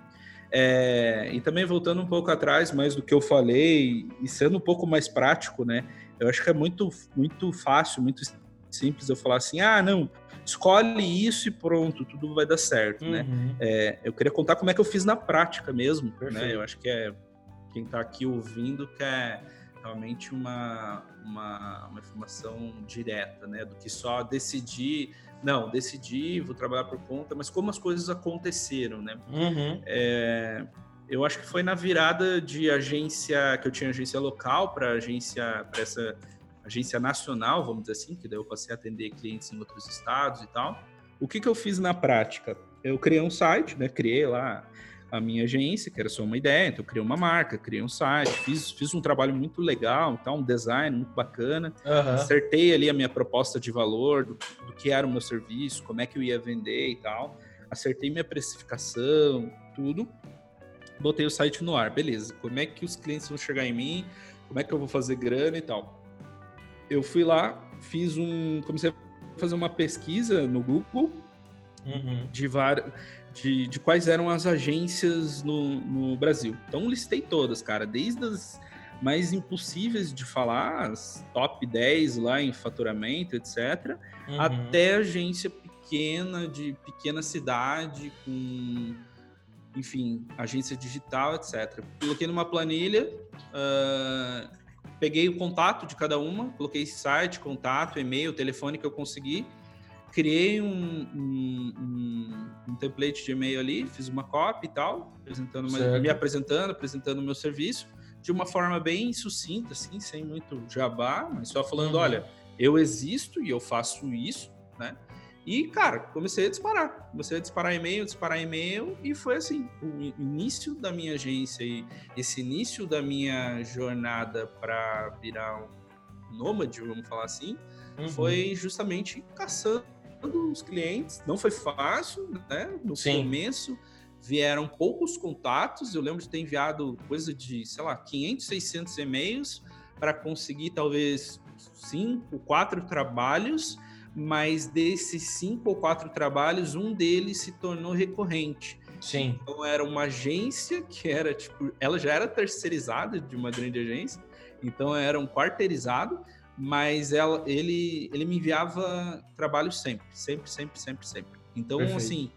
É, e também voltando um pouco atrás, mais do que eu falei, e sendo um pouco mais prático, né? Eu acho que é muito, muito fácil, muito simples eu falar assim: ah, não, escolhe isso e pronto, tudo vai dar certo, né? uhum. né? É, eu queria contar como é que eu fiz na prática mesmo, né? Eu acho que é quem está aqui ouvindo quer realmente uma, uma, uma, informação direta, né? Do que só decidir, não, decidi, vou trabalhar por conta, mas como as coisas aconteceram, né? Uhum. É, eu acho que foi na virada de agência, que eu tinha agência local para agência, para essa agência nacional, vamos dizer assim, que daí eu passei a atender clientes em outros estados e tal. O que, que eu fiz na prática? Eu criei um site, né? Criei lá a minha agência, que era só uma ideia, então eu criei uma marca, criei um site, fiz, fiz um trabalho muito legal, então, um design muito bacana, uhum. acertei ali a minha proposta de valor, do, do, que era o meu serviço, como é que eu ia vender e tal, acertei minha precificação, tudo, botei o site no ar, beleza, como é que os clientes vão chegar em mim, como é que eu vou fazer grana e tal eu fui lá, fiz um. Comecei a fazer uma pesquisa no Google uhum. de, de, de, quais eram as agências no, no Brasil. Então listei todas, cara, desde as mais impossíveis de falar, as top 10 lá em faturamento, etc., uhum. até agência pequena, de pequena cidade, com, enfim, agência digital, etc. Coloquei numa planilha, uh, peguei o contato de cada uma, coloquei site, contato, e-mail, telefone que eu consegui, criei um, um, um, um template de e-mail ali, fiz uma copy e tal, apresentando uma, me apresentando, apresentando o meu serviço, de uma forma bem sucinta, assim, sem muito jabá, mas só falando, uhum. olha, eu existo e eu faço isso, né? E, cara, comecei a disparar. Comecei a disparar e-mail, disparar e-mail, e foi assim: o início da minha agência e esse início da minha jornada para virar um nômade, vamos falar assim, uhum. foi justamente caçando os clientes. Não foi fácil, né? No Sim. começo vieram poucos contatos. Eu lembro de ter enviado coisa de, sei lá, 500, 600 e-mails para conseguir talvez cinco, quatro trabalhos mas desses cinco ou quatro trabalhos, um deles se tornou recorrente. Sim. Então era uma agência que era tipo, ela já era terceirizada de uma grande agência, então era um quarteirizado, mas ela, ele, ele me enviava trabalho sempre, sempre, sempre, sempre, sempre. Então, Perfeito. assim,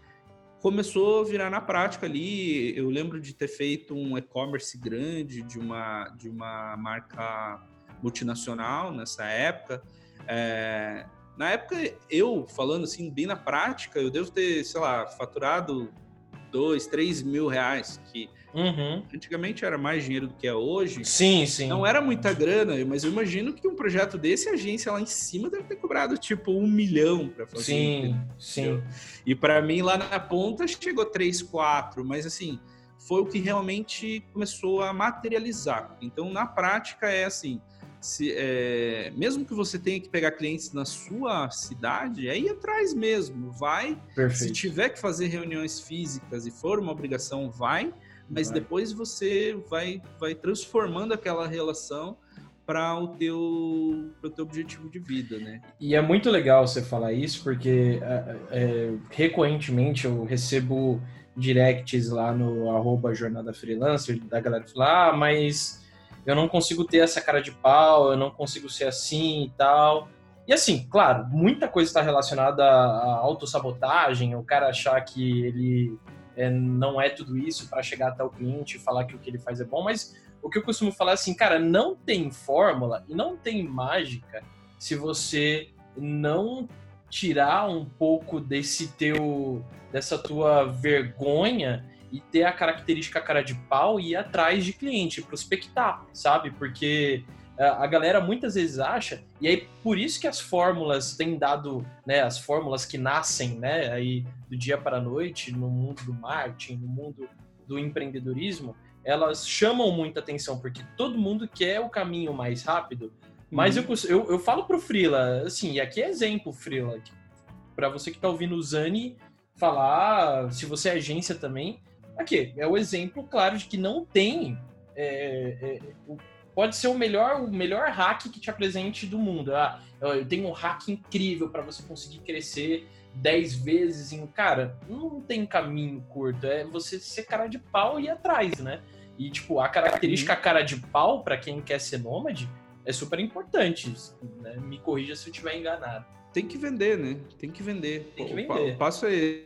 começou a virar na prática ali. Eu lembro de ter feito um e-commerce grande de uma, de uma marca multinacional nessa época. É, na época, eu, falando assim, bem na prática, eu devo ter, sei lá, faturado dois, três mil reais, que uhum. antigamente era mais dinheiro do que é hoje. Sim, sim. Não era muita grana, mas eu imagino que um projeto desse, a agência lá em cima deve ter cobrado tipo um milhão para fazer. Sim, sim. E para mim lá na ponta chegou três, quatro, mas assim, foi o que realmente começou a materializar. Então, na prática, é assim se, é, mesmo que você tenha que pegar clientes na sua cidade, é ir atrás mesmo. Vai. Perfeito. Se tiver que fazer reuniões físicas e for uma obrigação, vai. Mas vai. depois você vai, vai transformando aquela relação para o teu, o teu objetivo de vida, né? E é muito legal você falar isso, porque é, é, recorrentemente eu recebo directs lá no arroba jornada freelancer da galera falar, ah, mas eu não consigo ter essa cara de pau, eu não consigo ser assim e tal. E assim, claro, muita coisa está relacionada à autossabotagem, o cara achar que ele é, não é tudo isso para chegar até o cliente e falar que o que ele faz é bom, mas o que eu costumo falar é assim, cara, não tem fórmula e não tem mágica se você não tirar um pouco desse teu dessa tua vergonha e ter a característica cara de pau e ir atrás de cliente, prospectar, sabe? Porque eh, a galera muitas vezes acha, e aí por isso que as fórmulas têm dado, né, as fórmulas que nascem, né, aí do dia para a noite, no mundo do marketing, no mundo do empreendedorismo, elas chamam muita atenção, porque todo mundo quer o caminho mais rápido, mas uhum. eu, eu, eu falo pro Frila, assim, e aqui é exemplo, Frila, para você que tá ouvindo o Zani falar, se você é agência também, Aqui, é o exemplo claro de que não tem. É, é, pode ser o melhor, o melhor hack que te apresente do mundo. Ah, eu tenho um hack incrível para você conseguir crescer 10 vezes em. Cara, não tem caminho curto. É você ser cara de pau e ir atrás, né? E, tipo, a característica cara de pau, para quem quer ser nômade, é super importante. Né? Me corrija se eu estiver enganado. Tem que vender, né? Tem que vender. Tem que vender. O passo é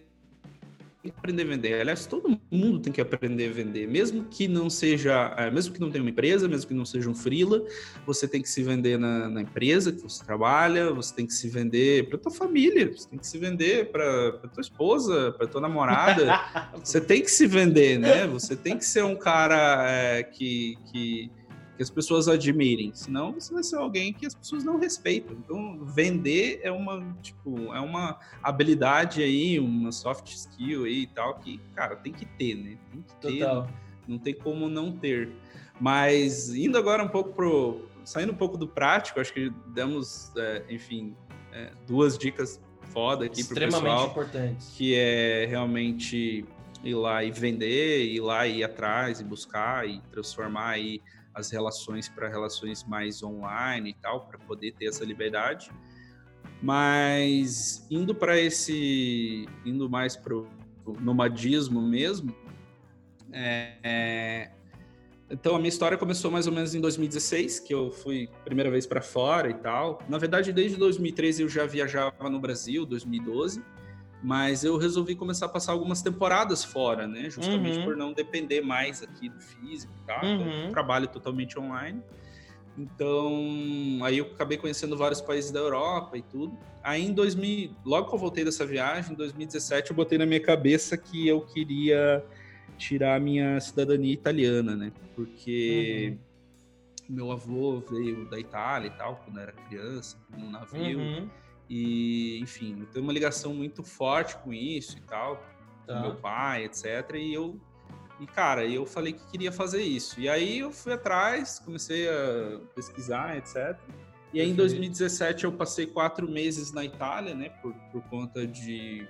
tem que aprender a vender. Aliás, todo mundo tem que aprender a vender, mesmo que não seja, é, mesmo que não tenha uma empresa, mesmo que não seja um freela, você tem que se vender na, na empresa que você trabalha, você tem que se vender para tua família, você tem que se vender para tua esposa, para tua namorada. [laughs] você tem que se vender, né? Você tem que ser um cara é, que, que que as pessoas admirem, senão você vai ser alguém que as pessoas não respeitam. Então, vender é uma, tipo, é uma habilidade aí, uma soft skill aí e tal, que, cara, tem que ter, né? Tem que ter, Total. Não, não tem como não ter. Mas, indo agora um pouco pro... Saindo um pouco do prático, acho que demos, é, enfim, é, duas dicas foda aqui pro pessoal. Extremamente importantes. Que é realmente ir lá e vender, ir lá e ir atrás e buscar e transformar aí as relações para relações mais online e tal, para poder ter essa liberdade. Mas indo para esse, indo mais pro nomadismo mesmo, é, é, então a minha história começou mais ou menos em 2016, que eu fui primeira vez para fora e tal. Na verdade, desde 2013 eu já viajava no Brasil, 2012, mas eu resolvi começar a passar algumas temporadas fora, né? Justamente uhum. por não depender mais aqui do físico e tal. Então, uhum. Então, trabalho totalmente online. Então, aí eu acabei conhecendo vários países da Europa e tudo. Aí em 2000, logo que eu voltei dessa viagem, em 2017, eu botei na minha cabeça que eu queria tirar a minha cidadania italiana, né? Porque uhum. meu avô veio da Itália e tal, quando era criança, num navio. E, enfim, eu tenho uma ligação muito forte com isso e tal, tá. com meu pai, etc. E eu e, cara, eu falei que queria fazer isso. E aí eu fui atrás, comecei a pesquisar, etc. E aí em 2017 eu passei quatro meses na Itália, né, por, por conta de,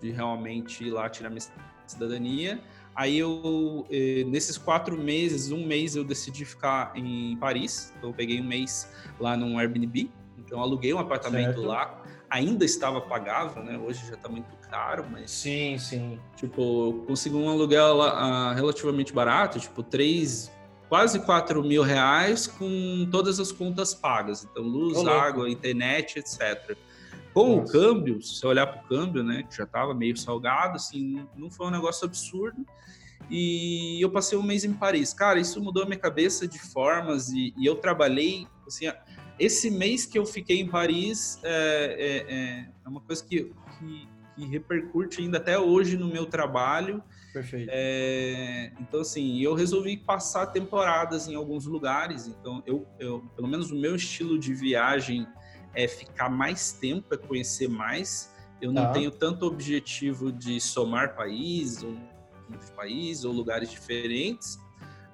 de realmente ir lá tirar minha cidadania. Aí eu, eh, nesses quatro meses, um mês eu decidi ficar em Paris. Então eu peguei um mês lá num Airbnb. Então aluguei um apartamento certo. lá. Ainda estava pagável, né? Hoje já está muito caro, mas. Sim, sim. Tipo, consegui um aluguel lá, uh, relativamente barato, tipo, três, quase 4 mil reais com todas as contas pagas. Então, luz, Olá. água, internet, etc. Com Nossa. o câmbio, se você olhar para o câmbio, né, que já estava meio salgado, assim, não foi um negócio absurdo. E eu passei um mês em Paris. Cara, isso mudou a minha cabeça de formas e, e eu trabalhei, assim, esse mês que eu fiquei em Paris é, é, é, é uma coisa que, que que repercute ainda até hoje no meu trabalho. Perfeito. É, então, assim, eu resolvi passar temporadas em alguns lugares. Então, eu, eu, pelo menos o meu estilo de viagem é ficar mais tempo, é conhecer mais. Eu não tá. tenho tanto objetivo de somar países ou países ou lugares diferentes.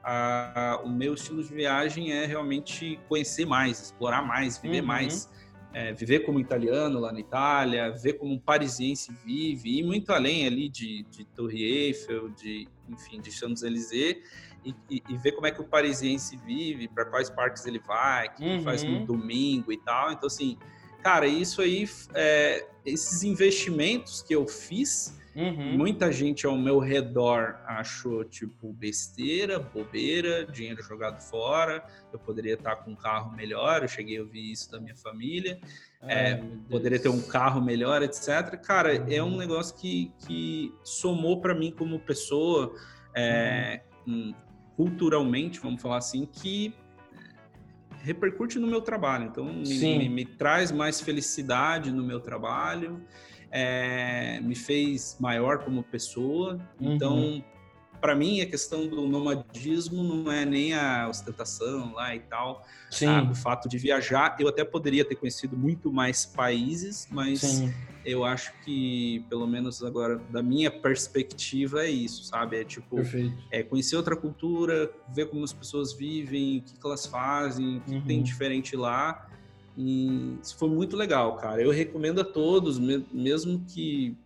Ah, o meu estilo de viagem é realmente conhecer mais, explorar mais, viver uhum. mais é, viver como italiano lá na Itália, ver como um parisiense vive, e muito além ali de, de Torre Eiffel, de, enfim, de Champs-Élysées, e, e, e, ver como é que o parisiense vive, para quais parques ele vai, que uhum. faz no domingo e tal. Então, assim, cara, isso aí, é, esses investimentos que eu fiz, Uhum. Muita gente ao meu redor achou, tipo, besteira, bobeira, dinheiro jogado fora. Eu poderia estar com um carro melhor. Eu cheguei a ouvir isso da minha família. Ai, é, poderia ter um carro melhor, etc. Cara, uhum. é um negócio que, que somou para mim como pessoa, é, uhum. culturalmente, vamos falar assim, que repercute no meu trabalho. Então, me, me, me, traz mais felicidade no meu trabalho é, me fez maior como pessoa. Uhum. Então, para mim, a questão do nomadismo não é nem a ostentação lá e tal. Sim. O fato de viajar, eu até poderia ter conhecido muito mais países, mas Sim. eu acho que, pelo menos agora, da minha perspectiva, é isso, sabe? É tipo, é conhecer outra cultura, ver como as pessoas vivem, o que, que elas fazem, o que uhum. tem diferente lá e isso foi muito legal, cara. Eu recomendo a todos, mesmo que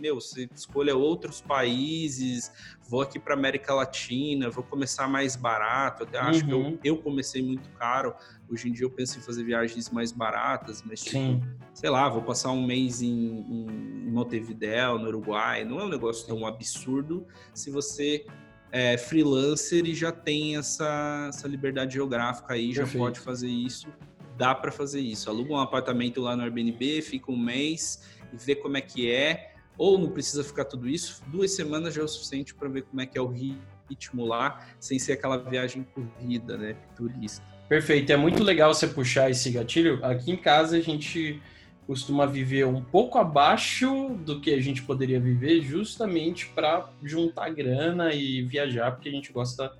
meu, você escolha outros países, vou aqui para América Latina, vou começar mais barato. Até acho uhum. que eu, uhum. eu comecei muito caro. Hoje em dia eu penso em fazer viagens mais baratas, mas tipo, sei lá, vou passar um mês em, em Montevidéu, no Uruguai. Não é um negócio tão absurdo se você é freelancer e já tem essa, essa liberdade geográfica aí, Perfeito. já pode fazer isso dá para fazer isso. Aluga um apartamento lá no Airbnb, fica um mês e vê como é que é. Ou não precisa ficar tudo isso, duas semanas já é o suficiente para ver como é que é o ritmo lá, sem ser aquela viagem corrida, né, turista. Perfeito, é muito legal você puxar esse gatilho. Aqui em casa a gente costuma viver um pouco abaixo do que a gente poderia viver, justamente para juntar grana e viajar, porque a gente gosta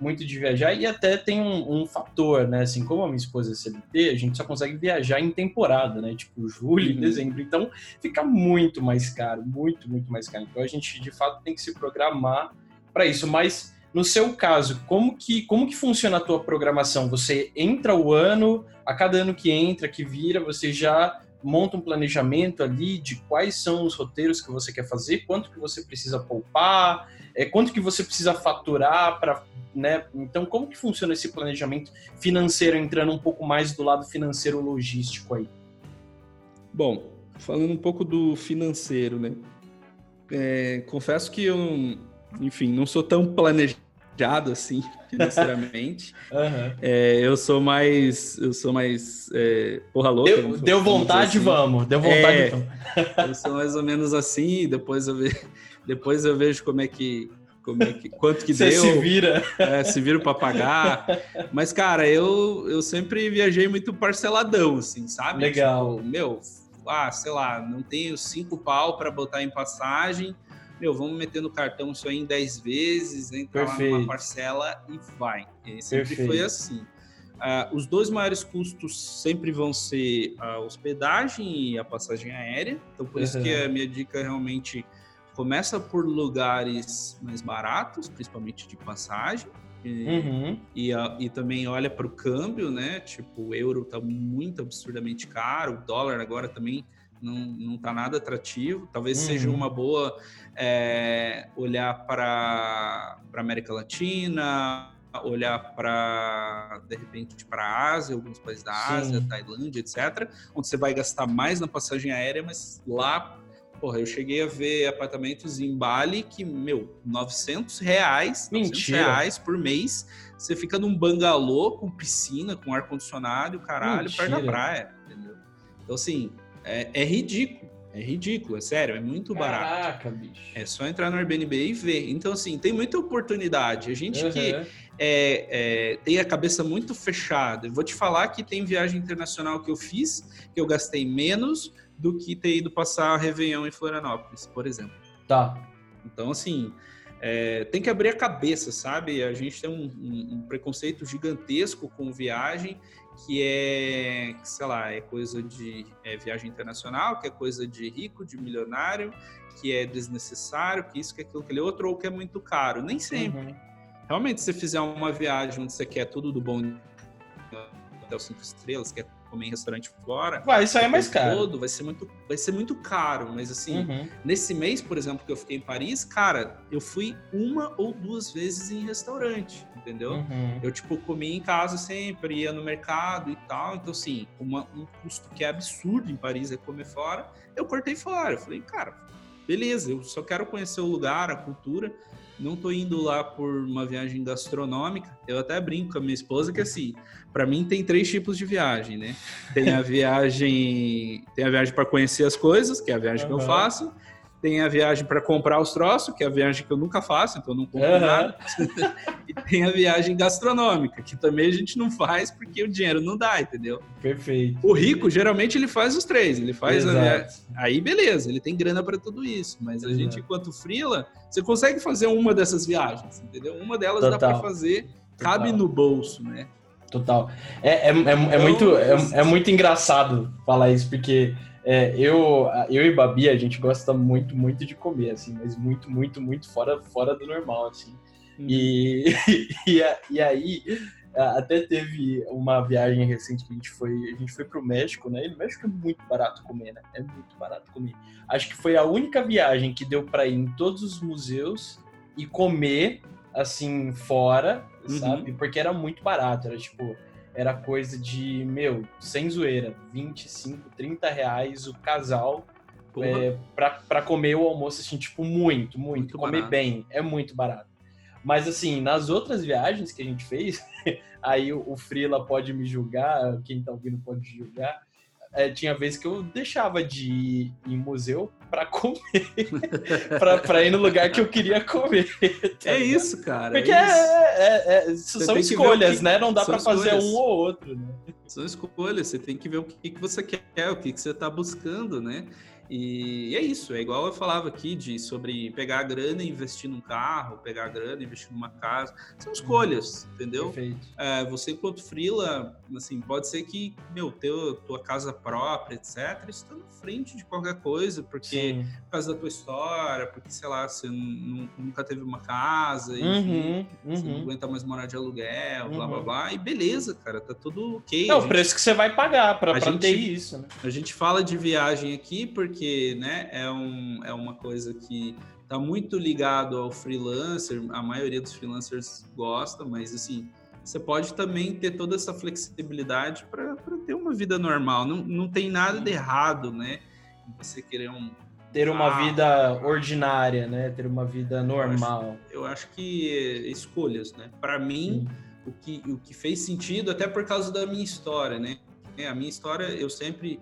muito de viajar e até tem um, um, fator, né? Assim, como a minha esposa é CLT, a gente só consegue viajar em temporada, né? Tipo, julho, uhum. dezembro. Então, fica muito mais caro, muito, muito mais caro. Então, a gente, de fato, tem que se programar para isso. Mas, no seu caso, como que, como que funciona a tua programação? Você entra o ano, a cada ano que entra, que vira, você já monta um planejamento ali de quais são os roteiros que você quer fazer, quanto que você precisa poupar, é, quanto que você precisa faturar para né? Então, como que funciona esse planejamento financeiro, entrando um pouco mais do lado financeiro logístico aí? Bom, falando um pouco do financeiro, né? É, confesso que eu, enfim, não sou tão planejado assim [laughs] financeiramente. [laughs] Aham. É, eu sou mais, eu sou mais é, porra louca. Deu, vamos- deu vamos vontade, assim. vamos. Deu vontade, É. vamos. Eu sou mais ou menos assim. Depois eu vejo, depois eu vejo como é que, como é que, quanto que Você deu. se vira. É, se vira para pagar. Mas, cara, eu, eu sempre viajei muito parceladão, assim, sabe? Legal. Tipo, meu, ah, sei lá, não tenho cinco pau para botar em passagem. Meu, vamos meter no cartão isso aí em 10 vezes, entra lá Perfeito. numa parcela e vai. E sempre Perfeito. foi assim. Ah, os dois maiores custos sempre vão ser a hospedagem e a passagem aérea. Então, por isso Uhum. que a minha dica realmente começa por lugares mais baratos, principalmente de passagem. E, Uhum. e, e também olha para o câmbio, né? Tipo, o euro tá muito absurdamente caro, o dólar agora também não, não tá nada atrativo. Talvez Uhum. seja uma boa é, olhar para a América Latina, olhar para, de repente, para a Ásia, alguns países da Sim. Ásia, Tailândia, etc., onde você vai gastar mais na passagem aérea, mas lá, porra, eu cheguei a ver apartamentos em Bali que, meu, 900 reais, 900 Mentira. reais por mês, você fica num bangalô com piscina, com ar-condicionado, e o caralho, perto da Mentira. praia, entendeu? Então, assim, é, é ridículo, é ridículo, é sério, é muito barato. Caraca, bicho. É só entrar no Airbnb e ver. Então, assim, tem muita oportunidade. A gente que Uhum. é, é, tem a cabeça muito fechada. Eu vou te falar que tem viagem internacional que eu fiz, que eu gastei menos do que ter ido passar Réveillon em Florianópolis, por exemplo. Tá. Então, assim, é, tem que abrir a cabeça, sabe? A gente tem um, um- um preconceito gigantesco com viagem, que é, que, sei lá, é coisa de é, viagem internacional, que é coisa de rico, de milionário, que é desnecessário, que isso, que aquilo, aquele outro, ou que é muito caro. Nem sempre. Uhum. Realmente, se você fizer uma viagem onde você quer tudo do bom até os cinco estrelas, quer comer em restaurante fora, Vai, isso aí é mais caro. todo, vai ser muito, vai ser muito caro, mas assim, Uhum. Nesse mês, por exemplo, que eu fiquei em Paris, cara, eu fui uma ou duas vezes em restaurante, entendeu? Uhum. Eu, tipo, comia em casa sempre, ia no mercado e tal. Então, assim, uma- um custo que é absurdo em Paris é comer fora, eu cortei fora. Eu falei, cara, beleza, eu só quero conhecer o lugar, a cultura. Não tô indo lá por uma viagem gastronômica. Eu até brinco com a minha esposa que, assim, para mim tem três tipos de viagem, né? Tem a [laughs] viagem, tem a viagem para conhecer as coisas, que é a viagem que eu faço. Tem a viagem para comprar os troços, que é a viagem que eu nunca faço, então eu não compro Aham. nada. [laughs] e tem a viagem gastronômica, que também a gente não faz porque o dinheiro não dá, entendeu? Perfeito. O rico, geralmente, ele faz os três. Ele faz a Exato. viagem. Aí, beleza, ele tem grana para tudo isso. Mas a Exato. gente, enquanto frila, você consegue fazer uma dessas viagens, entendeu? Uma delas dá Total. para fazer, cabe Total. no bolso, né? Total. É, é, é, é muito, é, é muito engraçado falar isso, porque é, eu, eu e Babi, a gente gosta muito, muito de comer, assim, mas muito, muito, muito fora, fora do normal, assim. E, [laughs] e, a- e aí, até teve uma viagem recente que a gente foi, a gente foi pro México, né? E no México é muito barato comer, né? É muito barato comer. Acho que foi a única viagem que deu para ir em todos os museus e comer assim fora, Uhum. sabe? Porque era muito barato, era tipo, era coisa de, meu, sem zoeira, 25, 30 reais o casal é, pra comer o almoço, assim, tipo, muito, muito, Muito comer barato. bem, é muito barato. Mas, assim, nas outras viagens que a gente fez, [laughs] aí o, o Frila pode me julgar, quem tá ouvindo pode julgar, é, tinha vezes que eu deixava de ir em museu pra comer, [laughs] pra ir no lugar que eu queria comer. tá É isso, cara. Porque é é, isso. é- é- Você são escolhas, que- né? Não dá pra fazer um ou outro, né? São escolhas, você tem que ver o que, que você quer, o que, que você está buscando, né? E é isso, é igual eu falava aqui de sobre pegar a grana e investir num carro, pegar a grana e investir numa casa. São escolhas, entendeu? Perfeito. É, você enquanto frila, assim, pode ser que, meu, teu, tua casa própria, etc, está na frente de qualquer coisa, porque Sim. por causa da tua história, porque, sei lá, você nu- nunca teve uma casa, enfim, Uhum, você não uhum. aguenta mais morar de aluguel, blá, blá, Uhum. blá, e beleza, cara, tá tudo ok. É A o gente- preço que você vai pagar pra, a pra gente- ter isso, né? a gente fala de viagem aqui porque né, é, um, é uma coisa que está muito ligado ao freelancer, a maioria dos freelancers gosta, mas assim, você pode também ter toda essa flexibilidade para ter uma vida normal. Não, não tem nada de errado, né? Você querer um. Ter uma ah, vida ordinária, né? Ter uma vida normal. Eu acho, eu acho que é escolhas, né? Para mim, o que, o que fez sentido, até por causa da minha história, né? A minha história, eu sempre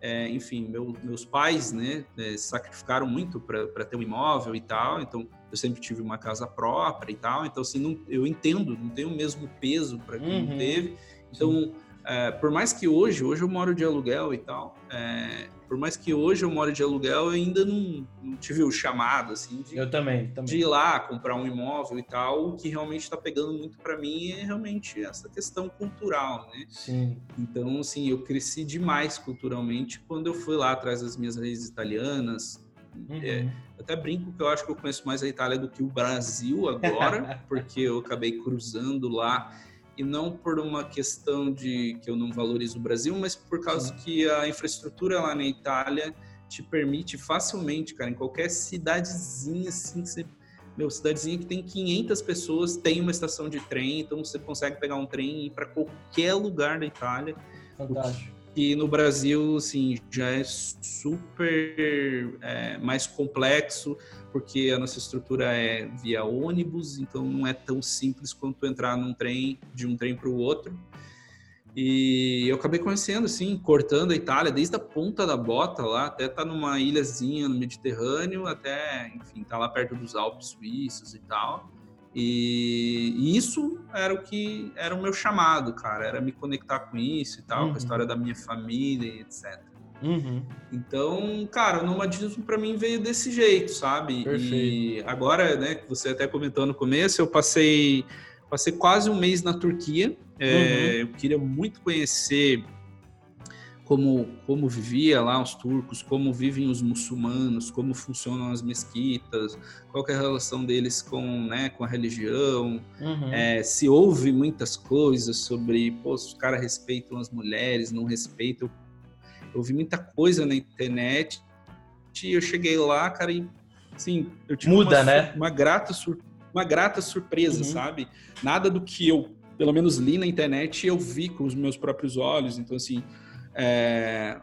é, enfim, meu, meus pais, né, é, sacrificaram muito para ter um imóvel e tal, então eu sempre tive uma casa própria e tal, então assim, não, eu entendo, não tem o mesmo peso para quem uhum. teve, então é, por mais que hoje, hoje eu moro de aluguel e tal, é, por mais que hoje eu moro de aluguel, eu ainda não, não tive o chamado, assim, de, eu também, também. de ir lá comprar um imóvel e tal. O que realmente está pegando muito para mim é realmente essa questão cultural, né? Sim. Então, assim, eu cresci demais culturalmente quando eu fui lá atrás das minhas raízes italianas. Uhum. É, até brinco que eu acho que eu conheço mais a Itália do que o Brasil agora, [laughs] porque eu acabei cruzando lá e não por uma questão de que eu não valorizo o Brasil, mas por causa que a infraestrutura lá na Itália te permite facilmente, cara, em qualquer cidadezinha assim, você, meu, cidadezinha que tem 500 pessoas, tem uma estação de trem, então você consegue pegar um trem e ir para qualquer lugar da Itália. Fantástico que no Brasil, assim, já é super é, mais complexo, porque a nossa estrutura é via ônibus, então não é tão simples quanto entrar num trem, de um trem para o outro. E eu acabei conhecendo, assim, cortando a Itália, desde a ponta da bota lá, até tá numa ilhazinha no Mediterrâneo, até, enfim, tá lá perto dos Alpes suíços e tal. E, e, isso era o que era o meu chamado, cara, era me conectar com isso e tal, uhum. com a uhum. história da minha família, etc. Uhum. Então, cara, o nomadismo para mim veio desse jeito, sabe? Perfeito. E agora, né, que você até comentou no começo, eu passei passei quase um mês na Turquia. É, uhum. eu queria muito conhecer como, como vivia lá os turcos, como vivem os muçulmanos, como funcionam as mesquitas, qual é a relação deles com, né, com a religião, uhum. é, se ouve muitas coisas sobre, pô, os caras respeitam as mulheres, não respeitam. Eu ouvi muita coisa na internet e eu cheguei lá, cara, e assim, eu tive Muda, uma, né? uma grata uma grata surpresa, uhum. sabe? Nada do que eu, pelo menos li na internet, eu vi com os meus próprios olhos. Então, assim, é,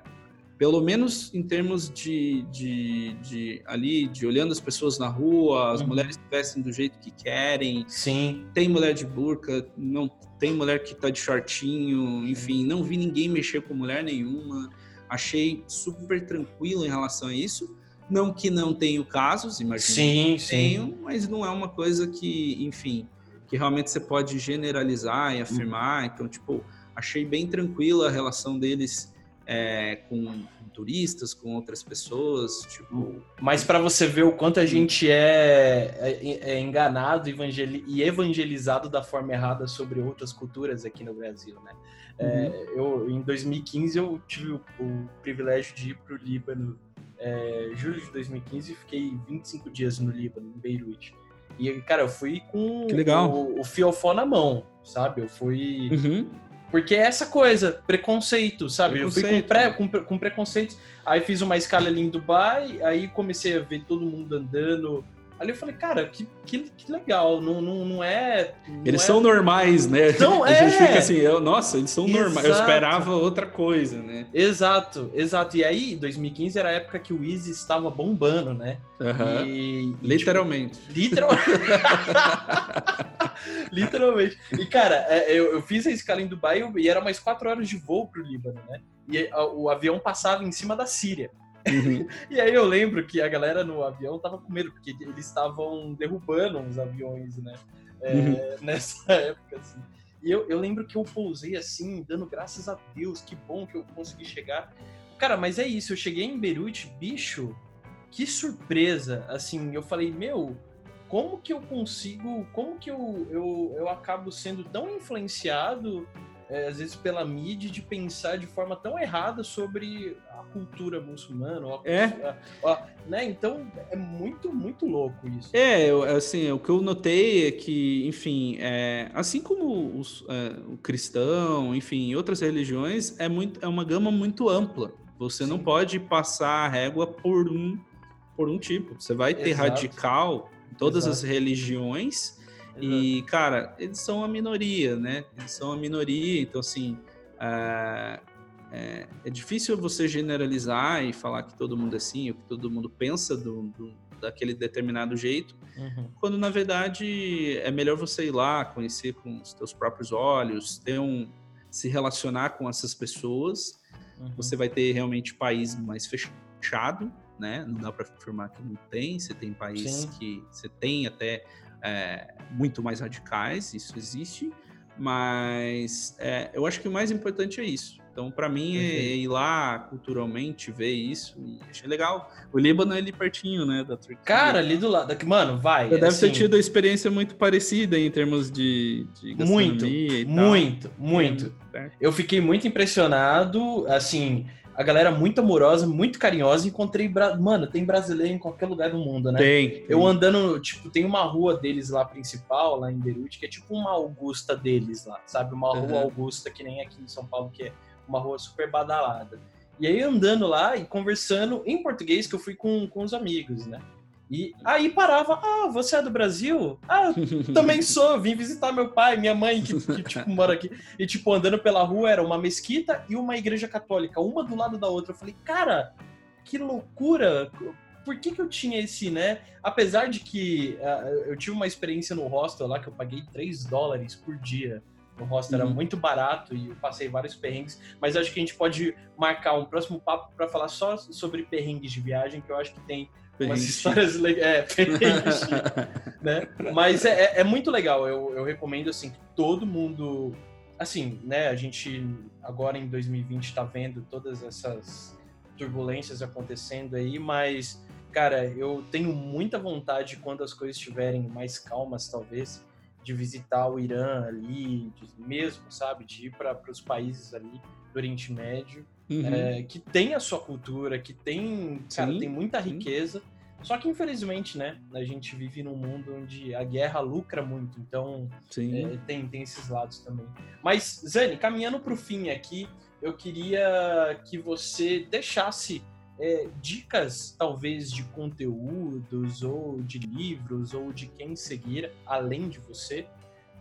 pelo menos em termos de, de, de, ali, de olhando as pessoas na rua, as uhum. mulheres vestem do jeito que querem. Sim. Tem mulher de burca, não tem mulher que tá de shortinho, enfim, não vi ninguém mexer com mulher nenhuma. Achei super tranquilo em relação a isso. Não que não tenha casos, imagino sim, que tenho, mas não é uma coisa que, enfim, que realmente você pode generalizar e afirmar. Uhum. Então, tipo, achei bem tranquila a relação deles é, com, com, turistas, com outras pessoas, tipo... Mas para você ver o quanto a gente é, é, é enganado evangel e evangelizado da forma errada sobre outras culturas aqui no Brasil, né? É, uhum. Eu, em 2015 eu tive o, o privilégio de ir para o Líbano, é, julho de 2015, e fiquei 25 dias no Líbano, em Beirute. E, cara, eu fui com o, o fiofó na mão, sabe? Eu fui... Uhum porque é essa coisa, preconceito, sabe? Preconceito. Eu fui com, pré, com, com preconceito, aí fiz uma escala ali em Dubai, aí comecei a ver todo mundo andando Ali eu falei, cara, que, que, que legal, não, não, não é. Não eles é... são normais, né? [laughs] Então, [laughs] a é... gente fica assim, eu, nossa, eles são normais. Eu esperava outra coisa, né? Exato, exato. E aí, 2015 era a época que o Easy estava bombando, né? Uhum. E, Literalmente. Tipo, literalmente. [laughs] [laughs] literalmente. E, cara, é, eu, eu fiz a escala em Dubai e era mais quatro horas de voo pro Líbano, né? E o avião passava em cima da Síria. Uhum. [laughs] e aí eu lembro que a galera no avião tava com medo, porque eles estavam derrubando uns aviões, né? É, uhum. Nessa [laughs] época, assim. E eu, eu lembro que eu pousei assim, dando graças a Deus, que bom que eu consegui chegar. Cara, mas é isso, eu cheguei em Beirute, bicho, que surpresa. Assim, eu falei, meu, como que eu consigo, como que eu, eu, eu acabo sendo tão influenciado é, às vezes pela mídia, de pensar de forma tão errada sobre a cultura muçulmana. A, é. A, a, né? Então é muito, muito louco isso. É, assim, o que eu notei é que, enfim, é, assim como os, é, o cristão, enfim, outras religiões, é, muito, é uma gama muito ampla. Você Sim. não pode passar a régua por um, por um tipo. Você vai ter Exato. radical todas Exato. as religiões E, cara, eles são a minoria, né? Eles são a minoria, então, assim, é, é, é, difícil você generalizar e falar que todo mundo é assim, ou que todo mundo pensa do, do daquele determinado jeito, uhum. quando, na verdade, é melhor você ir lá, conhecer com os seus próprios olhos, ter um, se relacionar com essas pessoas, uhum. você vai ter realmente país mais fechado, né? Não dá para afirmar que não tem, você tem país Sim. que você tem até é, muito mais radicais, isso existe, mas é, eu acho que o mais importante é isso. Então, para mim, é ir lá culturalmente ver isso e achei legal. O Líbano é ali pertinho, né, da Turquia. Cara, ali do lado. Mano, vai. Você deve assim, ter tido uma experiência muito parecida em termos de, de Muito, muito, muito. É, eu fiquei muito impressionado, assim a galera muito amorosa, muito carinhosa. Encontrei, bra... mano, tem brasileiro em qualquer lugar do mundo, né? Tem, tem. Eu andando, tipo, tem uma rua deles lá principal, lá em Beirute, que é tipo uma Augusta deles lá, sabe? Uma uhum. rua Augusta, que nem aqui em São Paulo, que é uma rua super badalada. E aí andando lá e conversando em português, que eu fui com, com os amigos, né? E aí parava, ah, você é do Brasil? Ah, eu [laughs] também sou, vim visitar meu pai, minha mãe, que, que tipo, mora aqui. E, tipo, andando pela rua era uma mesquita e uma igreja católica, uma do lado da outra. Eu falei, cara, que loucura! Por que, que eu tinha esse, né? Apesar de que uh, eu tive uma experiência no hostel lá que eu paguei 3 dólares por dia. O hostel uhum. era muito barato e eu passei vários perrengues, mas acho que a gente pode marcar um próximo papo para falar só sobre perrengues de viagem, que eu acho que tem umas histórias legais. É, [laughs] né? Mas é, é, é, muito legal. Eu, eu recomendo assim que todo mundo. Assim, né? A gente agora em 2020 está vendo todas essas turbulências acontecendo aí, mas, cara, eu tenho muita vontade quando as coisas estiverem mais calmas, talvez, de visitar o Irã ali, de, mesmo, sabe? De ir para os países ali do Oriente Médio uhum. é, que tem a sua cultura, que tem, cara, sim, tem muita sim. riqueza. Só que, infelizmente, né, a gente vive num mundo onde a guerra lucra muito, então é, tem, tem esses lados também. Mas, Zane, caminhando para o fim aqui, eu queria que você deixasse é, dicas, talvez, de conteúdos, ou de livros, ou de quem seguir, além de você,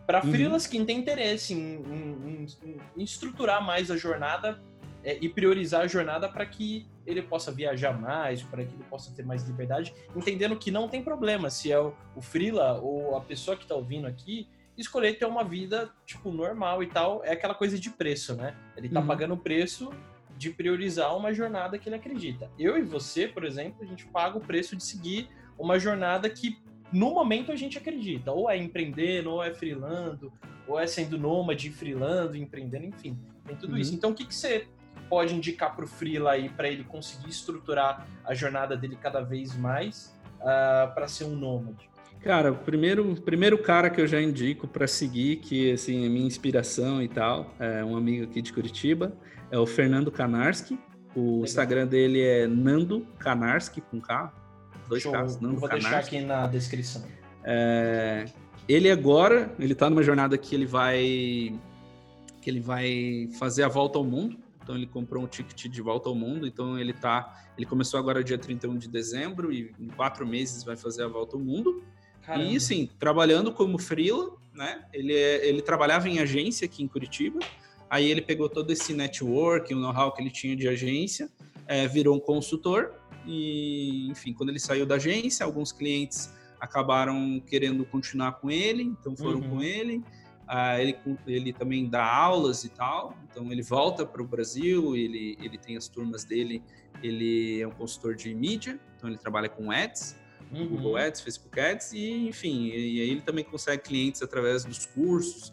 para uhum. freelas que têm interesse em, em, em, em estruturar mais a jornada é, e priorizar a jornada para que ele possa viajar mais, para que ele possa ter mais liberdade, entendendo que não tem problema se é o, o freela ou a pessoa que está ouvindo aqui escolher ter uma vida tipo normal e tal, é aquela coisa de preço, né? Ele está uhum. pagando o preço de priorizar uma jornada que ele acredita. Eu e você, por exemplo, a gente paga o preço de seguir uma jornada que no momento a gente acredita, ou é empreendendo, ou é freelando, ou é sendo nômade, freelando, empreendendo, enfim, tem tudo uhum. isso. Então, o que, que você pode indicar para o Freela aí para ele conseguir estruturar a jornada dele cada vez mais uh, ah, para ser um nômade? Cara, o primeiro, primeiro cara que eu já indico para seguir, que assim é minha inspiração e tal, é um amigo aqui de Curitiba, é o Fernando Kanarski. O Legal. Instagram dele é Nando Kanarski com K, dois Show. Ks, Nando Vou Kanarski. deixar aqui na descrição. É, ele agora, ele está numa jornada que ele vai que ele vai fazer a volta ao mundo. Então ele comprou um ticket de volta ao mundo. Então ele tá. Ele começou agora dia 31 de dezembro e em quatro meses vai fazer a volta ao mundo. Caramba. E sim, trabalhando como freela, né? Ele, é, ele trabalhava em agência aqui em Curitiba. Aí ele pegou todo esse network, o know-how que ele tinha de agência, é, virou um consultor. E, enfim, quando ele saiu da agência, alguns clientes acabaram querendo continuar com ele, então foram uhum. com ele. Ah, ele, ele também dá aulas e tal, então ele volta para o Brasil, ele, ele tem as turmas dele, ele é um consultor de mídia, então ele trabalha com ads, uhum. Google Ads, Facebook Ads, e enfim, e, e aí ele também consegue clientes através dos cursos,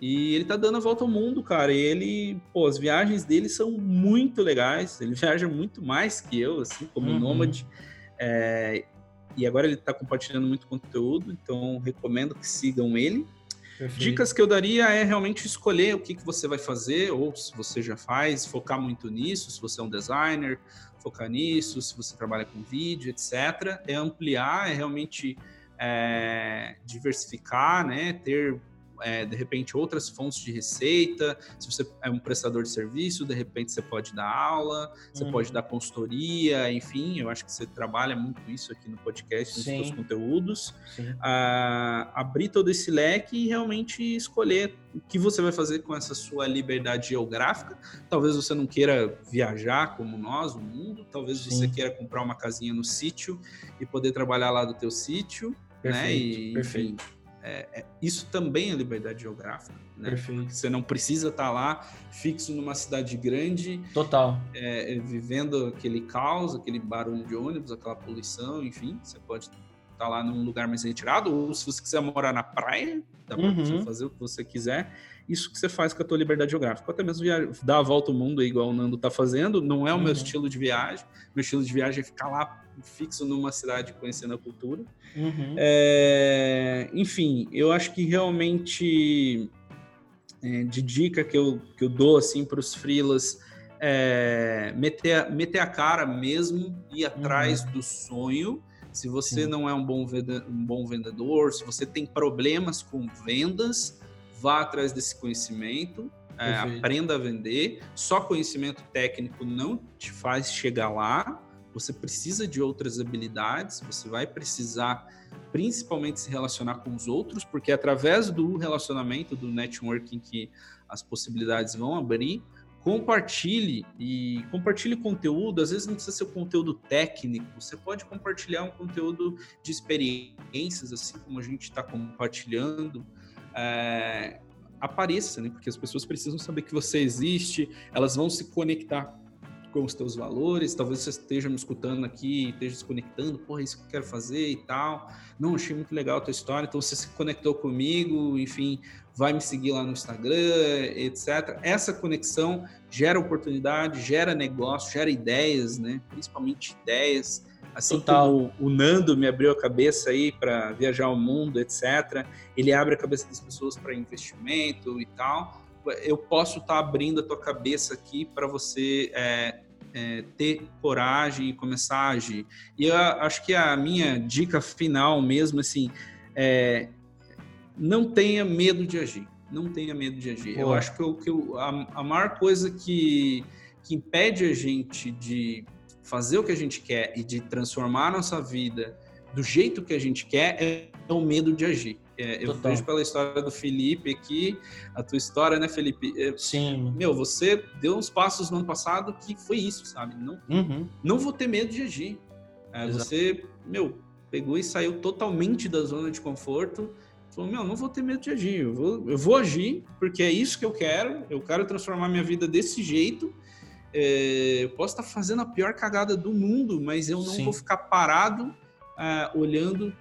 e ele tá dando a volta ao mundo, cara, e ele, pô, as viagens dele são muito legais, ele [laughs] viaja muito mais que eu, assim, como uhum. nômade, é, e agora ele tá compartilhando muito conteúdo, então recomendo que sigam ele, Perfeito. Dicas que eu daria é realmente escolher o que, que você vai fazer, ou se você já faz, focar muito nisso, se você é um designer, focar nisso, se você trabalha com vídeo, etc. É ampliar, é realmente é, diversificar, né? Ter é, de repente, outras fontes de receita. Se você é um prestador de serviço, de repente você pode dar aula, você uhum. pode dar consultoria, enfim. Eu acho que você trabalha muito isso aqui no podcast, nos seus conteúdos. Ah, abrir todo esse leque e realmente escolher o que você vai fazer com essa sua liberdade geográfica. Talvez você não queira viajar como nós, o mundo. Talvez Sim. você queira comprar uma casinha no sítio e poder trabalhar lá do teu sítio. Perfeito, né? E, perfeito. Enfim, é, é, isso também é liberdade geográfica. Né? Perfeito. Você não precisa estar tá lá fixo numa cidade grande. Total. É, é, vivendo aquele caos, aquele barulho de ônibus, aquela poluição, enfim. Você pode estar tá lá num lugar mais retirado, ou se você quiser morar na praia, dá para uhum. você fazer o que você quiser. Isso que você faz com a tua liberdade geográfica. Ou até mesmo dar a volta ao mundo, igual o Nando está fazendo. Não é o uhum. meu estilo de viagem. Meu estilo de viagem é ficar lá fixo numa cidade conhecendo a cultura. Uhum. É, enfim, eu acho que realmente é, de dica que eu, que eu dou assim para os freelas é meter, meter a cara mesmo, ir atrás uhum. do sonho. Se você Sim. não é um bom, um bom vendedor, se você tem problemas com vendas, vá atrás desse conhecimento. É, aprenda a vender. Só conhecimento técnico não te faz chegar lá. Você precisa de outras habilidades, você vai precisar principalmente se relacionar com os outros, porque é através do relacionamento, do networking que as possibilidades vão abrir. Compartilhe e compartilhe conteúdo. Às vezes não precisa ser conteúdo técnico, você pode compartilhar um conteúdo de experiências, assim como a gente está compartilhando. É, apareça, né? Porque as pessoas precisam saber que você existe, elas vão se conectar com os teus valores, talvez você esteja me escutando aqui, esteja se conectando, porra, é isso que eu quero fazer e tal. Não, achei muito legal a tua história, então você se conectou comigo, enfim, vai me seguir lá no Instagram, etc. Essa conexão gera oportunidade, gera negócio, gera ideias, né? Principalmente ideias. Assim Total. como o Nando me abriu a cabeça aí para viajar o mundo, etc. Ele abre a cabeça das pessoas para investimento e tal eu posso estar tá abrindo a tua cabeça aqui para você é, é, ter coragem e começar a agir. E eu acho que a minha dica final mesmo, assim, é não tenha medo de agir. Não tenha medo de agir. Pô. Eu acho que, eu, que eu, a, a maior coisa que, que impede a gente de fazer o que a gente quer e de transformar a nossa vida do jeito que a gente quer é o medo de agir. É, eu vejo pela história do Felipe aqui, a tua história, né, Felipe? É, Sim. Meu, você deu uns passos no ano passado que foi isso, sabe? Não, uhum. não vou ter medo de agir. É, você, meu, pegou e saiu totalmente da zona de conforto. Falou, meu, não vou ter medo de agir. Eu vou, eu vou agir porque é isso que eu quero. Eu quero transformar minha vida desse jeito. É, eu posso estar fazendo a pior cagada do mundo, mas eu não Sim. vou ficar parado é, olhando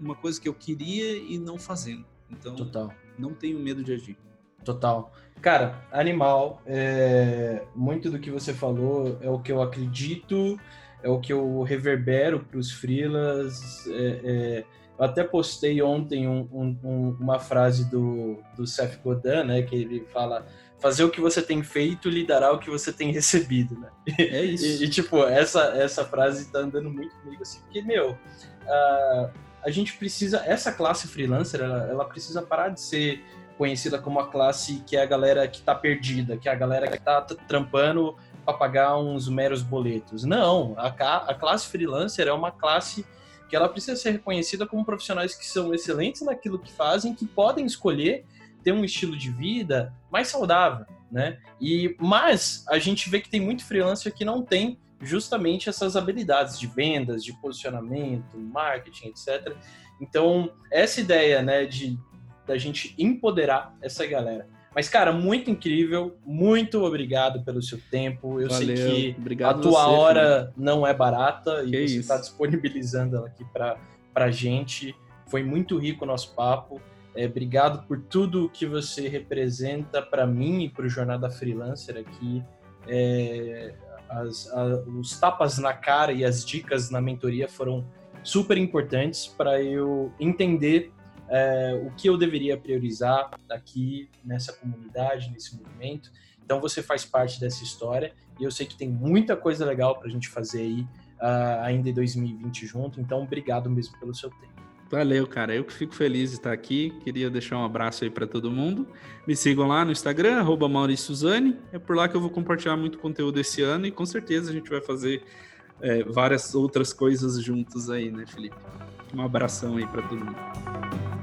uma coisa que eu queria e não fazendo. Então, Total. não tenho medo de agir. Total. Cara, animal, é... muito do que você falou é o que eu acredito, é o que eu reverbero para os freelas. É, é... Eu até postei ontem um, um, uma frase do, do Seth Godin, né, que ele fala fazer o que você tem feito lhe dará o que você tem recebido, né? É [laughs] isso. e, e, tipo, essa, essa frase tá andando muito comigo, assim, porque, meu, uh, a gente precisa, essa classe freelancer, ela, ela, precisa parar de ser conhecida como a classe que é a galera que tá perdida, que é a galera que tá trampando para pagar uns meros boletos. Não, a, a classe freelancer é uma classe que ela precisa ser reconhecida como profissionais que são excelentes naquilo que fazem, que podem escolher ter um estilo de vida mais saudável, né? E mas a gente vê que tem muito freelancer que não tem justamente essas habilidades de vendas, de posicionamento, marketing, etc. Então, essa ideia, né, de da gente empoderar essa galera. Mas, cara, muito incrível, muito obrigado pelo seu tempo. Eu Valeu. sei que obrigado a tua você, hora filho. não é barata que e você está disponibilizando ela aqui para a gente. Foi muito rico o nosso papo. É, obrigado por tudo que você representa para mim e para o Jornada Freelancer aqui. É, as, a, os tapas na cara e as dicas na mentoria foram super importantes para eu entender é, o que eu deveria priorizar aqui nessa comunidade, nesse movimento. Então você faz parte dessa história e eu sei que tem muita coisa legal para a gente fazer aí uh, ainda em 2020 junto. Então obrigado mesmo pelo seu tempo. Valeu, cara. Eu que fico feliz de estar aqui. Queria deixar um abraço aí para todo mundo. Me sigam lá no Instagram, arroba. É por lá que eu vou compartilhar muito conteúdo esse ano e com certeza a gente vai fazer é, várias outras coisas juntos aí, né, Felipe? Um abração aí para todo mundo.